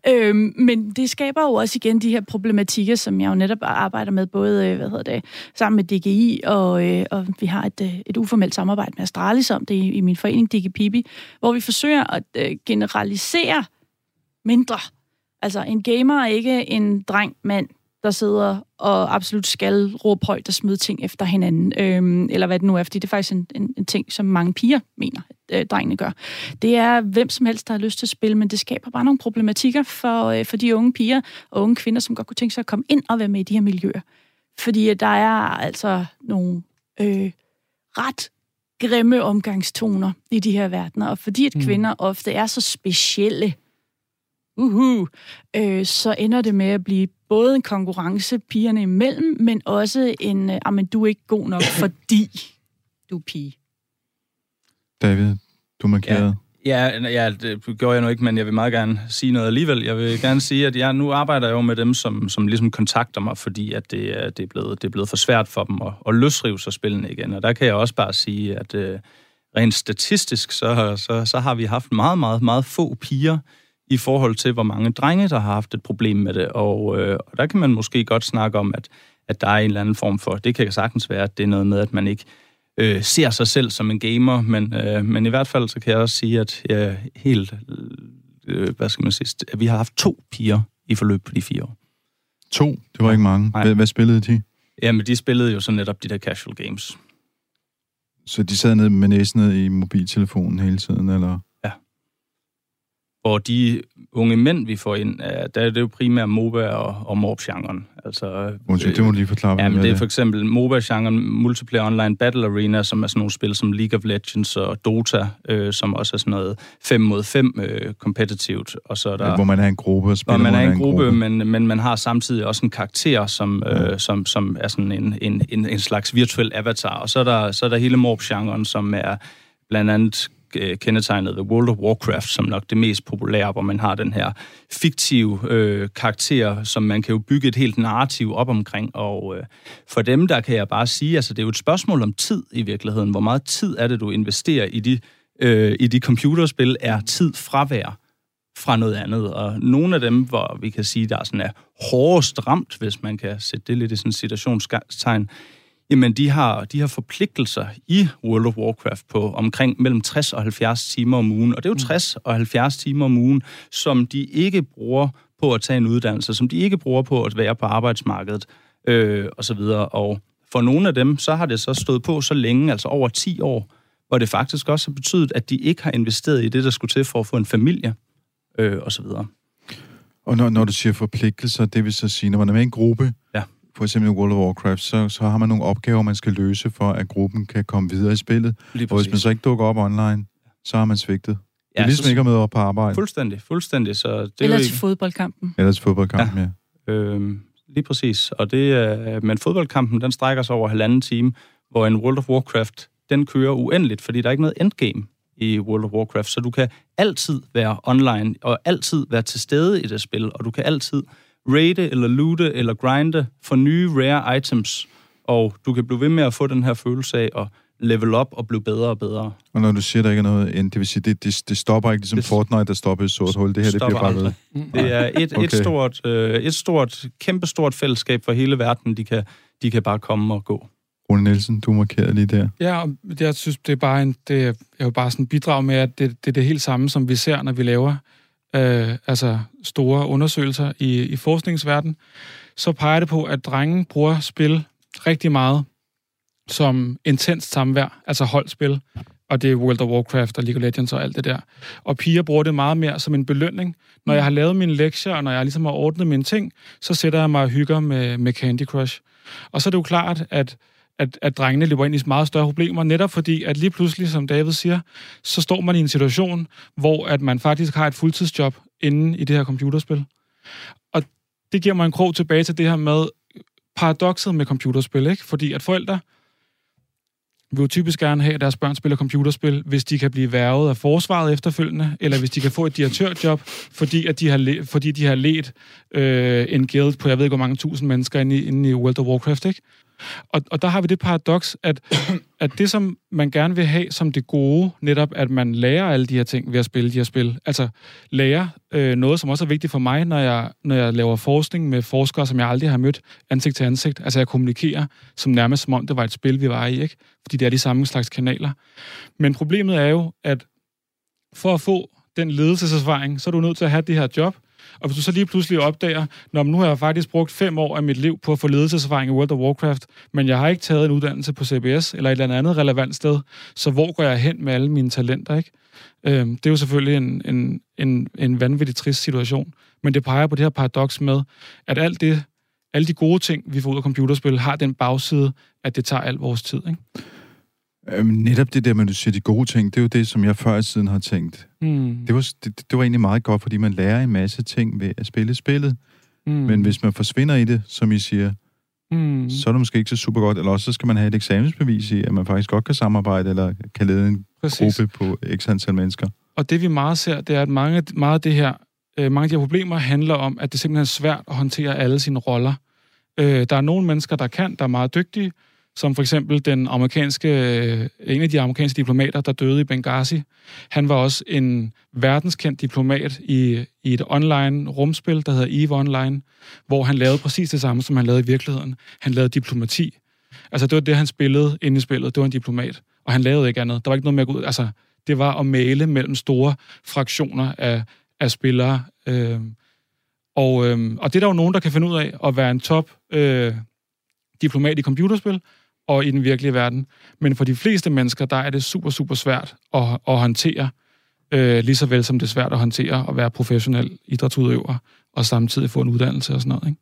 Øhm, men det skaber jo også igen de her problematikker, som jeg jo netop arbejder med, både øh, hvad hedder det, sammen med DGI, og, øh, og vi har et, øh, et uformelt samarbejde med Astralis om det i, i min forening DGPibi, hvor vi forsøger at øh, generalisere mindre. Altså, en gamer er ikke en dreng, mand, der sidder og absolut skal råbe højt og smide ting efter hinanden, øhm, eller hvad det nu er, fordi det er faktisk en, en, en ting, som mange piger mener, øh, drengene gør. Det er hvem som helst, der har lyst til at spille, men det skaber bare nogle problematikker for, øh, for de unge piger og unge kvinder, som godt kunne tænke sig at komme ind og være med i de her miljøer. Fordi der er altså nogle øh, ret grimme omgangstoner i de her verdener, og fordi at kvinder ofte er så specielle, uhu, øh, så ender det med at blive både en konkurrence pigerne imellem, men også en, øh, men du er ikke god nok, [COUGHS] fordi du er pige. David, du markerede. Ja, ja, det gjorde jeg nu ikke, men jeg vil meget gerne sige noget alligevel. Jeg vil gerne sige, at jeg nu arbejder jeg jo med dem, som, som ligesom kontakter mig, fordi at det, er, det, er blevet, det er blevet for svært for dem at, at løsrive sig spillene igen. Og der kan jeg også bare sige, at øh, rent statistisk, så, så, så har vi haft meget, meget, meget få piger i forhold til, hvor mange drenge, der har haft et problem med det. Og, øh, og der kan man måske godt snakke om, at, at der er en eller anden form for, det kan sagtens være, at det er noget med, at man ikke øh, ser sig selv som en gamer, men, øh, men i hvert fald så kan jeg også sige, at jeg helt, øh, hvad skal man sige, at vi har haft to piger i forløb på de fire år. To, det var ikke mange. Hvad, hvad spillede de? Jamen, de spillede jo så netop de der casual games. Så de sad ned med næsen ned i mobiltelefonen hele tiden, eller? Hvor de unge mænd, vi får ind, er, der er det jo primært MOBA og, og MORP-genren. Altså, Undskyld, det må du lige forklare, Ja, men det er for eksempel MOBA-genren, Multiplayer Online Battle Arena, som er sådan nogle spil som League of Legends og Dota, øh, som også er sådan noget 5 mod 5 øh, competitivt. Og så er der, Hvor man er en gruppe og spiller hvor man mod er en gruppe, men, men man har samtidig også en karakter, som, øh, som, som er sådan en, en, en, en slags virtuel avatar. Og så er der, så er der hele MORP-genren, som er blandt andet øh, Øh, kendetegnet ved World of Warcraft, som nok det mest populære, hvor man har den her fiktive øh, karakter, som man kan jo bygge et helt narrativ op omkring. Og øh, for dem, der kan jeg bare sige, altså det er jo et spørgsmål om tid i virkeligheden. Hvor meget tid er det, du investerer i de, øh, i de computerspil, er tid fravær fra noget andet. Og nogle af dem, hvor vi kan sige, der er sådan er hårdest ramt, hvis man kan sætte det lidt i sådan en situationstegn, jamen de har, de har forpligtelser i World of Warcraft på omkring mellem 60 og 70 timer om ugen. Og det er jo 60 og 70 timer om ugen, som de ikke bruger på at tage en uddannelse, som de ikke bruger på at være på arbejdsmarkedet øh, og så videre. Og for nogle af dem, så har det så stået på så længe, altså over 10 år, hvor det faktisk også har betydet, at de ikke har investeret i det, der skulle til for at få en familie øh, og så videre. Og når, når du siger forpligtelser, det vil så sige, når man er med i en gruppe, Ja. For eksempel i World of Warcraft, så, så har man nogle opgaver, man skal løse, for at gruppen kan komme videre i spillet. Og hvis man så ikke dukker op online, så har man svigtet. Det er Ja, ligesom så- ikke at møde op på arbejde. Fuldstændig, fuldstændig. Så det er Eller til ikke, fodboldkampen. Eller til fodboldkamp, ja. ja. øh, lige præcis. Og det, er- men fodboldkampen, den strækker sig over halvanden time, hvor en World of Warcraft, den kører uendeligt, fordi der er ikke noget endgame i World of Warcraft, så du kan altid være online, og altid være til stede i det spil, og du kan altid raide, eller loote, eller grinde for nye rare items, og du kan blive ved med at få den her følelse af at level up og blive bedre og bedre. Og når du siger, der ikke er noget end, det vil sige, det, det, det stopper ikke ligesom Det Fortnite, der stopper i et sort hul. Det her, det bliver bare ved. aldrig. Det er et, Okay. et, stort, øh, et stort, kæmpestort fællesskab for hele verden. De kan, de kan bare komme og gå. Rune Nielsen, du markerede lige der. Ja, jeg synes, det er bare en, det er, jeg vil bare sådan bidrage med, at det, det er det helt samme, som vi ser, når vi laver øh, altså store undersøgelser i, i forskningsverdenen. Så peger det på, at drenge bruger spil rigtig meget som intens samvær, altså holdspil, og det er World of Warcraft og League of Legends og alt det der. Og piger bruger det meget mere som en belønning. Når jeg har lavet mine lektier, og når jeg ligesom har ordnet mine ting, så sætter jeg mig og hygger med, med Candy Crush. Og så er det jo klart, at at, at drengene løber ind i meget større problemer, netop fordi, at lige pludselig, som David siger, så står man i en situation, hvor at man faktisk har et fuldtidsjob inde i det her computerspil. Og det giver mig en krog tilbage til det her med paradokset med computerspil, ikke? Fordi at forældre, vil jo typisk gerne have, at deres børn spiller computerspil, hvis de kan blive værvet af forsvaret efterfølgende, eller hvis de kan få et direktørjob, fordi, at de har, le- fordi de har let øh, en guild på, jeg ved ikke, hvor mange tusind mennesker inde i, inde i World of Warcraft, ikke? Og, og der har vi det paradoks, at, [CLEARS THROAT] at det, som man gerne vil have som det gode, netop at man lærer alle de her ting ved at spille de her spil. Altså lære øh, noget, som også er vigtigt for mig, når jeg, når jeg laver forskning med forskere, som jeg aldrig har mødt ansigt til ansigt. Altså jeg kommunikerer som nærmest som om det var et spil, vi var i, ikke? Fordi det er de samme slags kanaler. Men problemet er jo, at for at få den ledelseserfaring, så er du nødt til at have det her job, og hvis du så lige pludselig opdager, når nu har jeg faktisk brugt fem år af mit liv på at få ledelseserfaring i World of Warcraft, men jeg har ikke taget en uddannelse på CBS eller et eller andet relevant sted, så hvor går jeg hen med alle mine talenter, ikke? Øhm, det er jo selvfølgelig en, en, en, en vanvittig trist situation, men det peger på det her paradoks med, at alt det, alle de gode ting, vi får ud af computerspil, har den bagside, at det tager al vores tid, ikke? Øhm, netop det der med, at du siger de gode ting, det er jo det, som jeg før i tiden har tænkt. Hmm. Det var, det, det var egentlig meget godt, fordi man lærer en masse ting ved at spille spillet. Hmm. Men hvis man forsvinder i det, som I siger, hmm. så er det måske ikke så super godt. Eller også så skal man have et eksamensbevis i, at man faktisk godt kan samarbejde, eller kan lede en Præcis. gruppe på x antal mennesker. Og det vi meget ser, det er, at mange, meget af det her, øh, mange af de her problemer handler om, at det simpelthen er svært at håndtere alle sine roller. Øh, der er nogle mennesker, der kan, der er meget dygtige, som for eksempel den amerikanske, øh, en af de amerikanske diplomater, der døde i Benghazi. Han var også en verdenskendt diplomat i, i et online rumspil, der hedder EVE Online, hvor han lavede præcis det samme, som han lavede i virkeligheden. Han lavede diplomati. Altså, det var det, han spillede inde i spillet. Det var en diplomat. Og han lavede ikke andet. Der var ikke noget med at gå ud. Altså, det var at male mellem store fraktioner af, af spillere. Øh, og, øh, og det er der jo nogen, der kan finde ud af at være en top øh, diplomat i computerspil og i den virkelige verden. Men for de fleste mennesker, der er det super, super svært at, at håndtere, øh, lige så vel som det er svært at håndtere at være professionel idrætsudøver og samtidig få en uddannelse og sådan noget. Ikke?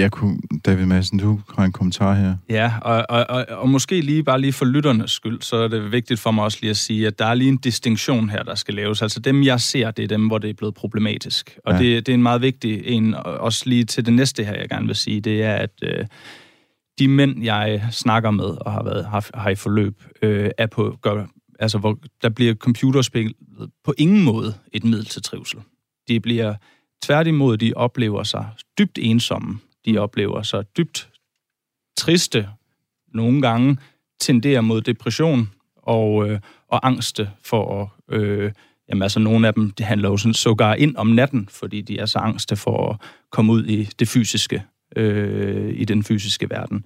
Jeg kunne, David Madsen, du har en kommentar her. Ja, og, og, og, og måske lige bare lige for lytternes skyld, så er det vigtigt for mig også lige at sige, at der er lige en distinktion her, der skal laves. Altså dem, jeg ser, det er dem, hvor det er blevet problematisk. Og Ja. det, det er en meget vigtig en, og også lige til det næste her, jeg gerne vil sige, det er, at øh, de mænd, jeg snakker med og har, været, har, har i forløb, øh, er på, gør, altså hvor der bliver computerspil på ingen måde et middel til trivsel. De bliver tværtimod, de oplever sig dybt ensomme. De oplever sig dybt triste. Nogle gange tenderer mod depression og, øh, og angste for at... Øh, jamen altså, nogle af dem, det handler jo sådan sågar ind om natten, fordi de er så angste for at komme ud i det fysiske, øh, i den fysiske verden.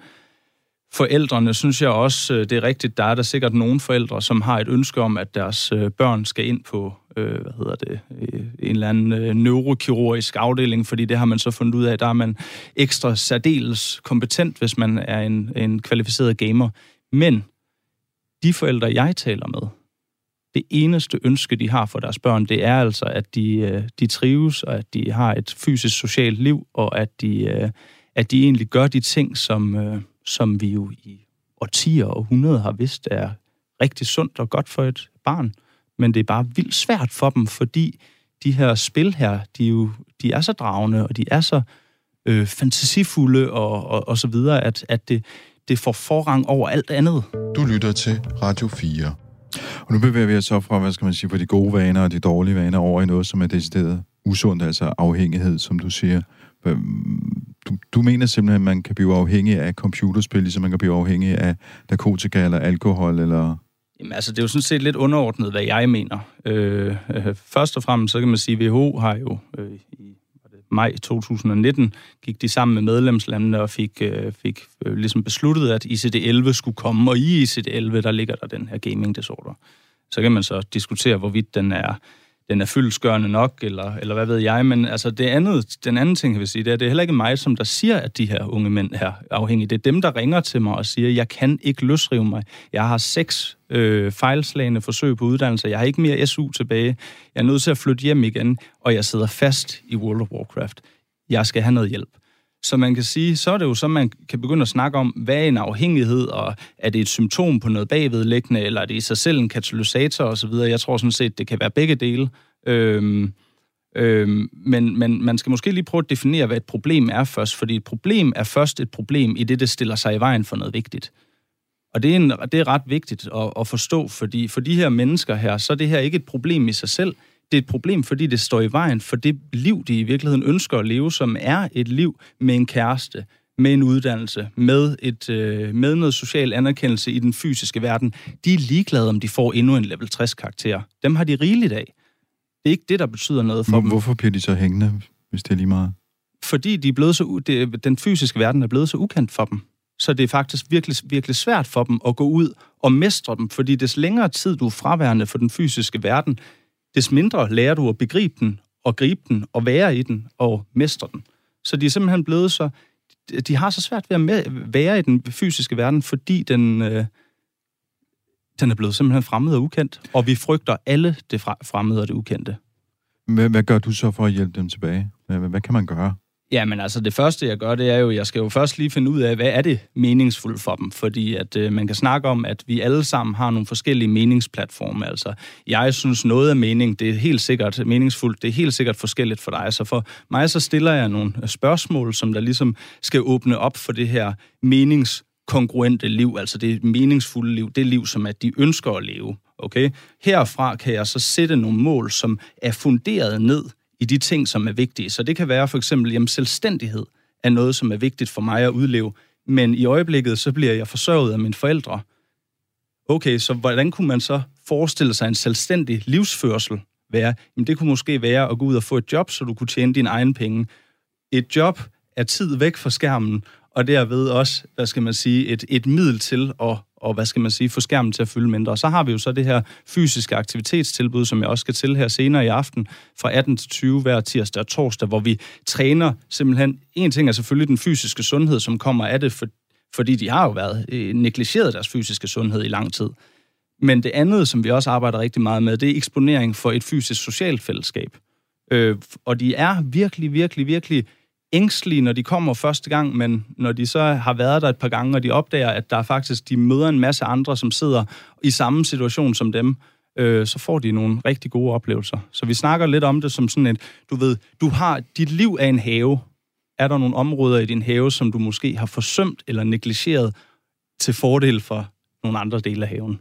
Forældrene synes jeg også, øh, det er rigtigt, der er der sikkert nogle forældre, som har et ønske om, at deres øh, børn skal ind på, øh, hvad hedder det, øh, en eller anden øh, neurokirurgisk afdeling, fordi det har man så fundet ud af, der er man ekstra særdeles kompetent, hvis man er en, en kvalificeret gamer. Men de forældre, jeg taler med, det eneste ønske, de har for deres børn, det er altså, at de, øh, de trives, og at de har et fysisk socialt liv, og at de, øh, at de egentlig gør de ting, som, øh, som vi jo i årtier og hundrede har vidst er rigtig sundt og godt for et barn. Men det er bare vildt svært for dem, fordi de her spil her, de, jo, de er så dragende, og de er så øh, fantasifulde og, og, og så videre, at, at det, det får forrang over alt andet. Du lytter til Radio 4. Og nu bevæger vi os så fra, hvad skal man sige, fra de gode vaner og de dårlige vaner over i noget, som er decideret usundt, altså afhængighed, som du siger. Du, du mener simpelthen, at man kan blive afhængig af computerspil, ligesom man kan blive afhængig af narkotika eller alkohol, eller... Jamen, altså, det er jo sådan set lidt underordnet, hvad jeg mener. Øh, øh, først og fremmest, så kan man sige, at WHO har jo øh, i maj 2019 gik de sammen med medlemslandene og fik, øh, fik øh, ligesom besluttet, at ICD-11 skulle komme, og i ICD-11, der ligger der den her gaming disorder. Så kan man så diskutere, hvorvidt den er den er fyldskørende nok, eller, eller hvad ved jeg, men altså det andet, den anden ting, jeg vil sige, det er, det er heller ikke mig, som der siger, at de her unge mænd her afhængige. Det er dem, der ringer til mig og siger, jeg kan ikke løsrive mig. Jeg har seks øh, fejlslagende forsøg på uddannelse. Jeg har ikke mere SU tilbage. Jeg er nødt til at flytte hjem igen, og jeg sidder fast i World of Warcraft. Jeg skal have noget hjælp. Så man kan sige, så er det jo så, man kan begynde at snakke om, hvad er en afhængighed, og er det et symptom på noget bagvedliggende, eller er det i sig selv en katalysator osv. Jeg tror sådan set, det kan være begge dele. Øhm, øhm, men, men man skal måske lige prøve at definere, hvad et problem er først, fordi et problem er først et problem i det, det stiller sig i vejen for noget vigtigt. Og det er, en, det er ret vigtigt at, at forstå, fordi for de her mennesker her, så er det her ikke et problem i sig selv. Det er et problem, fordi det står i vejen for det liv, de i virkeligheden ønsker at leve, som er et liv med en kæreste, med en uddannelse, med, et, øh, med noget social anerkendelse i den fysiske verden. De er ligeglade, om de får endnu en level 60-karakter. Dem har de rigeligt af. Det er ikke det, der betyder noget for Hvor, dem. hvorfor bliver de så hængende, hvis det er lige meget? fordi de er blevet så, det, den fysiske verden er blevet så ukendt for dem. Så det er faktisk virkelig, virkelig svært for dem at gå ud og mestre dem, fordi des længere tid du er fraværende for den fysiske verden, des mindre lærer du at begribe den, og gribe den, og være i den, og mestre den. Så de er simpelthen blevet så... De har så svært ved at med, være i den fysiske verden, fordi den, øh, den er blevet simpelthen fremmed og ukendt, og vi frygter alle det fremmede og det ukendte. Hvad, hvad gør du så for at hjælpe dem tilbage? Hvad, hvad kan man gøre? Ja, men altså det første, jeg gør, det er jo, jeg skal jo først lige finde ud af, hvad er det meningsfuldt for dem? Fordi at øh, man kan snakke om, at vi alle sammen har nogle forskellige meningsplatforme. Altså, jeg synes noget af mening, det er helt sikkert meningsfuldt, det er helt sikkert forskelligt for dig. Så for mig, så stiller jeg nogle spørgsmål, som der ligesom skal åbne op for det her meningskongruente liv, altså det meningsfulde liv, det liv, som at de ønsker at leve. Okay? Herfra kan jeg så sætte nogle mål, som er funderet ned i de ting, som er vigtige. Så det kan være for eksempel, jamen selvstændighed er noget, som er vigtigt for mig at udleve, men i øjeblikket, så bliver jeg forsørget af mine forældre. Okay, så hvordan kunne man så forestille sig en selvstændig livsførsel være? Jamen det kunne måske være at gå ud og få et job, så du kunne tjene dine egne penge. Et job er tid væk fra skærmen, og derved også, hvad skal man sige, et, et middel til at og hvad skal man sige, få skærmen til at fylde mindre. Og så har vi jo så det her fysiske aktivitetstilbud, som jeg også skal til her senere i aften, fra 18 til 20 hver tirsdag og torsdag, hvor vi træner simpelthen, en ting er selvfølgelig den fysiske sundhed, som kommer af det, for, fordi de har jo været øh, negligeret deres fysiske sundhed i lang tid. Men det andet, som vi også arbejder rigtig meget med, det er eksponering for et fysisk socialt fællesskab. Øh, og de er virkelig, virkelig, virkelig ængstlige, når de kommer første gang, men når de så har været der et par gange, og de opdager, at der er faktisk, de møder en masse andre, som sidder i samme situation som dem, øh, så får de nogle rigtig gode oplevelser. Så vi snakker lidt om det som sådan et, du ved, du har, dit liv er en have. Er der nogle områder i din have, som du måske har forsømt eller negligeret til fordel for nogle andre dele af haven?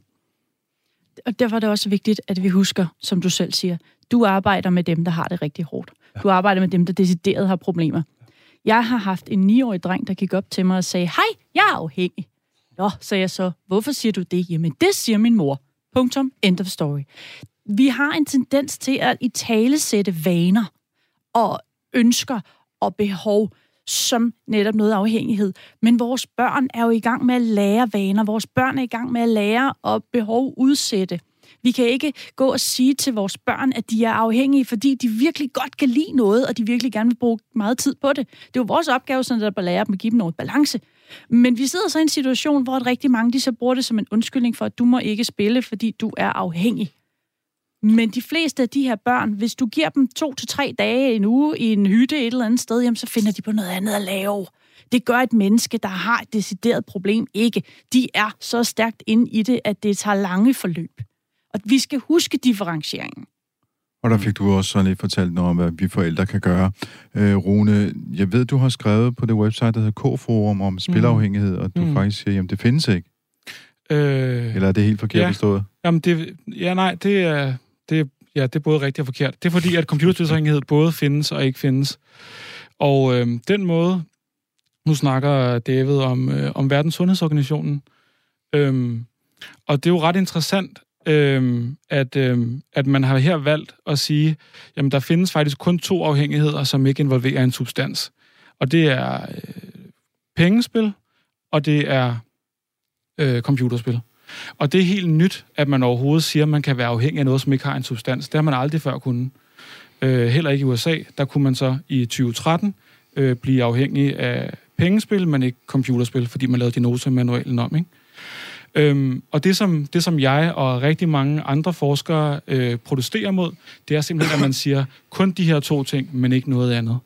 Og derfor er det også vigtigt, at vi husker, som du selv siger, du arbejder med dem, der har det rigtig hårdt. Du arbejder med dem, der decideret har problemer. Jeg har haft en 9-årig dreng, der gik op til mig og sagde, hej, jeg er afhængig. Nå, sagde jeg så, hvorfor siger du det? Jamen, det siger min mor. Punktum. End of story. Vi har en tendens til at i tale sætte vaner og ønsker og behov som netop noget afhængighed. Men vores børn er jo i gang med at lære vaner. Vores børn er i gang med at lære og behov udsætte. Vi kan ikke gå og sige til vores børn, at de er afhængige, fordi de virkelig godt kan lide noget, og de virkelig gerne vil bruge meget tid på det. Det er jo vores opgave, sådan at lære dem at give dem noget balance. Men vi sidder så i en situation, hvor et rigtig mange de så bruger det som en undskyldning for, at du må ikke spille, fordi du er afhængig. Men de fleste af de her børn, hvis du giver dem to til tre dage en uge i en hytte et eller andet sted, jamen, så finder de på noget andet at lave. Det gør et menneske, der har et decideret problem, ikke. De er så stærkt inde i det, at det tager lange forløb. Og vi skal huske differentieringen. Og der fik du også så lidt fortalt noget om, hvad vi forældre kan gøre. Øh, Rune, jeg ved, du har skrevet på det website, der hedder K-forum om spilafhængighed, og du Mm. faktisk siger, jamen det findes ikke. Øh, Eller er det helt forkert Ja. forstået? Jamen, det, ja, nej, det er, det, ja, det er både rigtigt og forkert. Det er fordi, at computerspilsafhængighed [LAUGHS] både findes og ikke findes. Og øh, den måde, nu snakker David om, øh, om Verdens Sundhedsorganisationen, øhm, og det er jo ret interessant, øhm, at, øhm, at man har her valgt at sige, jamen der findes faktisk kun to afhængigheder, som ikke involverer en substans. Og det er øh, pengespil, og det er øh, computerspil. Og det er helt nyt, at man overhovedet siger, at man kan være afhængig af noget, som ikke har en substans. Det har man aldrig før kunnet. Øh, heller ikke i USA. Der kunne man så i 2013 øh, blive afhængig af pengespil, men ikke computerspil, fordi man lavede manuelt om. Ikke? Øhm, og det som, det, som jeg og rigtig mange andre forskere øh, protesterer mod, det er simpelthen, at man [LAUGHS] siger kun de her to ting, men ikke noget andet.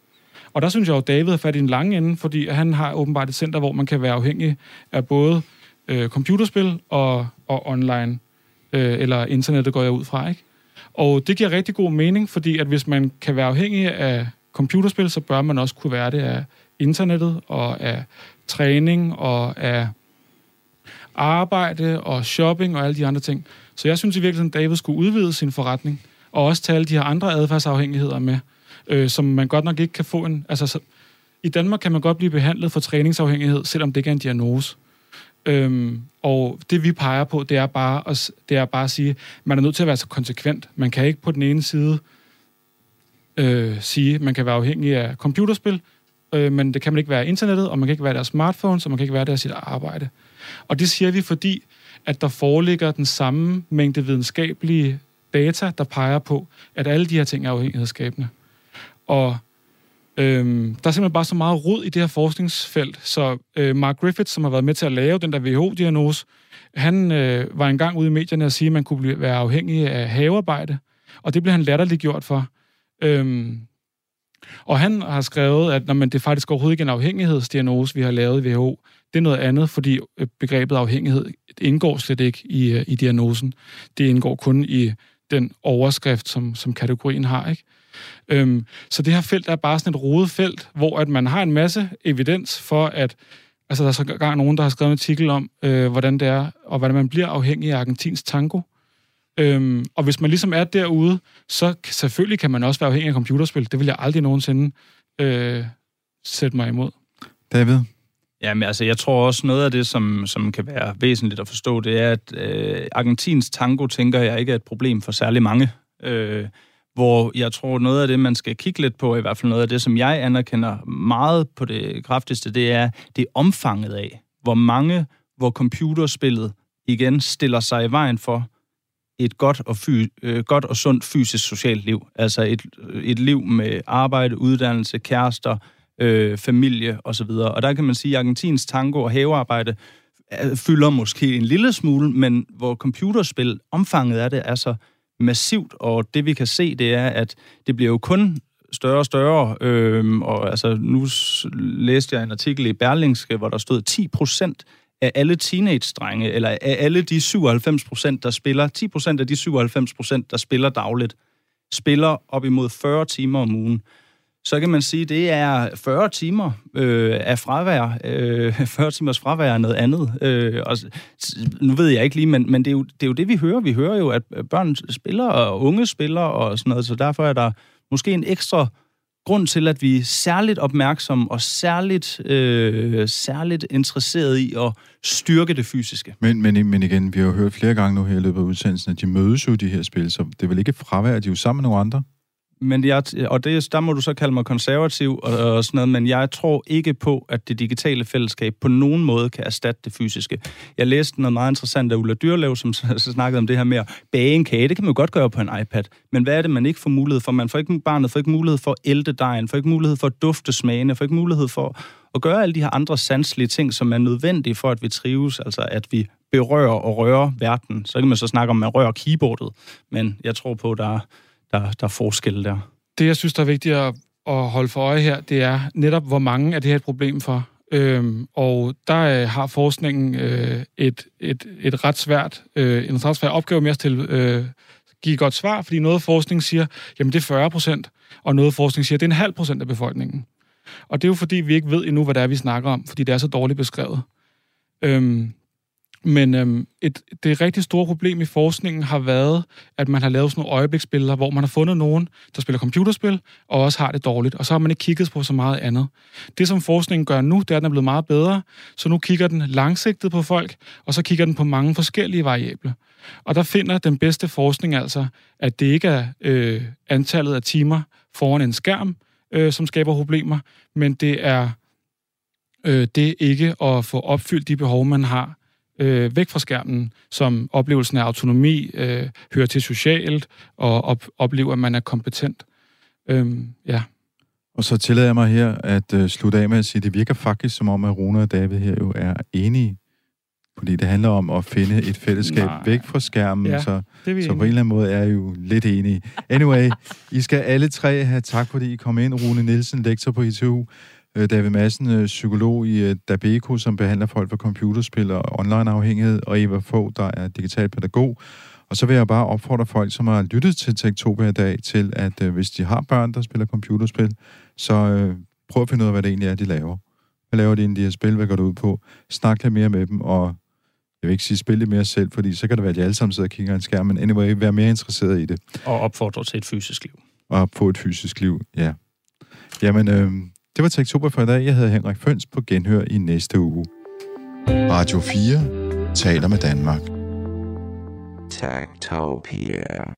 Og der synes jeg jo, at David er fat i en lang ende, fordi han har åbenbart et center, hvor man kan være afhængig af både øh, computerspil og, og online, øh, eller internettet går jeg ud fra, ikke? Og det giver rigtig god mening, fordi at hvis man kan være afhængig af computerspil, så bør man også kunne være det af internettet og af træning og af arbejde og shopping og alle de andre ting. Så jeg synes i virkeligheden, at David skulle udvide sin forretning, og også tage alle de her andre adfærdsafhængigheder med, øh, som man godt nok ikke kan få en... Altså, så, I Danmark kan man godt blive behandlet for træningsafhængighed, selvom det ikke er en diagnose. Øhm, og det vi peger på, det er bare at, det er bare at sige, man er nødt til at være så konsekvent. Man kan ikke på den ene side øh, sige, man kan være afhængig af computerspil, øh, men det kan man ikke være af internettet, og man kan ikke være deres smartphone, så man kan ikke være der af sit arbejde. Og det siger vi, fordi at der foreligger den samme mængde videnskabelige data, der peger på, at alle de her ting er afhængighedsskabende. Og øhm, der er simpelthen bare så meget rod i det her forskningsfelt, så øh, Mark Griffith, som har været med til at lave den der WHO-diagnose, han øh, var engang ude i medierne og sige, at man kunne blive, være afhængig af havearbejde, og det blev han latterligt gjort for. Øhm, og han har skrevet, at når man, det er faktisk overhovedet ikke en afhængighedsdiagnose, vi har lavet i WHO. Det er noget andet, fordi øh, begrebet afhængighed indgår slet ikke i, øh, i diagnosen. Det indgår kun i den overskrift, som, som kategorien har. Ikke? Øhm, så det her felt er bare sådan et rodet felt, hvor at man har en masse evidens for, at altså, der er så gang nogen, der har skrevet en artikel om, øh, hvordan det er, og hvordan man bliver afhængig af argentins tango. Øhm, og hvis man ligesom er derude, så selvfølgelig kan man også være afhængig af computerspil. Det vil jeg aldrig nogensinde øh, sætte mig imod. David? Jamen, altså, jeg tror også noget af det, som, som kan være væsentligt at forstå, det er, at øh, Argentins tango, tænker jeg, ikke er et problem for særlig mange. Øh, hvor jeg tror, noget af det, man skal kigge lidt på, i hvert fald noget af det, som jeg anerkender meget på det kraftigste, det er det er omfanget af, hvor mange, hvor computerspillet igen stiller sig i vejen for et godt og, fy, øh, godt og sundt fysisk socialt liv. Altså et, et liv med arbejde, uddannelse, kærester, øh, Øh, familie osv. Og der kan man sige, at Argentins tango og havearbejde øh, fylder måske en lille smule, men hvor computerspil, omfanget af det er så massivt, og det vi kan se, det er, at det bliver jo kun større og større, øh, og altså nu læste jeg en artikel i Berlingske, hvor der stod 10 procent af alle teenage-drenge, eller af alle de 97 procent, der spiller, 10 procent af de 97 procent, der spiller dagligt, spiller op imod 40 timer om ugen. Så kan man sige, at det er 40 timer øh, af fravær. Øh, [LAUGHS] 40 timers fravær er noget andet. Øh, og, nu ved jeg ikke lige, men, men det, er jo, det er jo det, vi hører. Vi hører jo, at børn spiller, og unge spiller og sådan noget, så derfor er der måske en ekstra grund til, at vi er særligt opmærksomme og særligt, øh, særligt interesseret i at styrke det fysiske. Men, men, men igen, vi har jo hørt flere gange nu her i løbet af udsendelsen, at de mødes jo, de her spil, så det er vel ikke fravær, de er jo sammen med nogle andre? Men jeg, og det, der må du så kalde mig konservativ og, og sådan noget, men jeg tror ikke på, at det digitale fællesskab på nogen måde kan erstatte det fysiske. Jeg læste noget meget interessant af Ulla Dyrlev, som snakkede om det her med at bage en kage. Det kan man jo godt gøre på en iPad. Men hvad er det, man ikke får mulighed for? Man får ikke, barnet får ikke mulighed for at ælte dejen, får ikke mulighed for at dufte smagene, får ikke mulighed for at gøre alle de her andre sanselige ting, som er nødvendige for, at vi trives, altså at vi berører og rører verden. Så kan man så snakke om, at man rører keyboardet, men jeg tror på, at der der, der er forskelle der. Det, jeg synes, der er vigtigt at, at holde for øje her, det er netop, hvor mange er det her et problem for. Øhm, og der øh, har forskningen øh, et, et, et ret svært, øh, en ret svær opgave med at stille, øh, give et godt svar, fordi noget forskning siger, jamen det er 40 procent, og noget forskning siger, det er en halv procent af befolkningen. Og det er jo fordi, vi ikke ved endnu, hvad det er, vi snakker om, fordi det er så dårligt beskrevet. Øhm, men øhm, et, det rigtig store problem i forskningen har været, at man har lavet sådan nogle øjebliksbilleder, hvor man har fundet nogen, der spiller computerspil, og også har det dårligt. Og så har man ikke kigget på så meget andet. Det, som forskningen gør nu, det er, at den er blevet meget bedre. Så nu kigger den langsigtet på folk, og så kigger den på mange forskellige variable. Og der finder den bedste forskning altså, at det ikke er øh, antallet af timer foran en skærm, øh, som skaber problemer, men det er øh, det ikke at få opfyldt de behov, man har øh, væk fra skærmen, som oplevelsen af autonomi, øh, hører til socialt og op, oplever, at man er kompetent. Øhm, ja. Og så tillader jeg mig her at øh, slutte af med at sige, at det virker faktisk som om, at Rune og David her jo er enige. Fordi det handler om at finde et fællesskab Nej. væk fra skærmen, Ja, så, så på en eller anden måde er I jo lidt enige. Anyway, I skal alle tre have tak, fordi I kom ind. Rune Nielsen, lektor på ITU. Øh, David Madsen, øh, psykolog i øh, Dabeko, som behandler folk for computerspil og online-afhængighed, og Eva Fogh, der er digital pædagog. Og så vil jeg bare opfordre folk, som har lyttet til Tektopia i dag, til at hvis de har børn, der spiller computerspil, så prøv at finde ud af, hvad det egentlig er, de laver. Hvad laver de egentlig, de her spil? Hvad går det ud på? Snak lidt mere med dem, og jeg vil ikke sige spil lidt mere selv, fordi så kan det være, at de alle sammen sidder og kigger en skærm, men anyway, vær mere interesseret i det. Og opfordre til et fysisk liv. Og få et fysisk liv, ja. Jamen, øh, det var Tektober for i dag. Jeg hedder Henrik Føns på genhør i næste uge. Radio 4 taler med Danmark. Tektopia.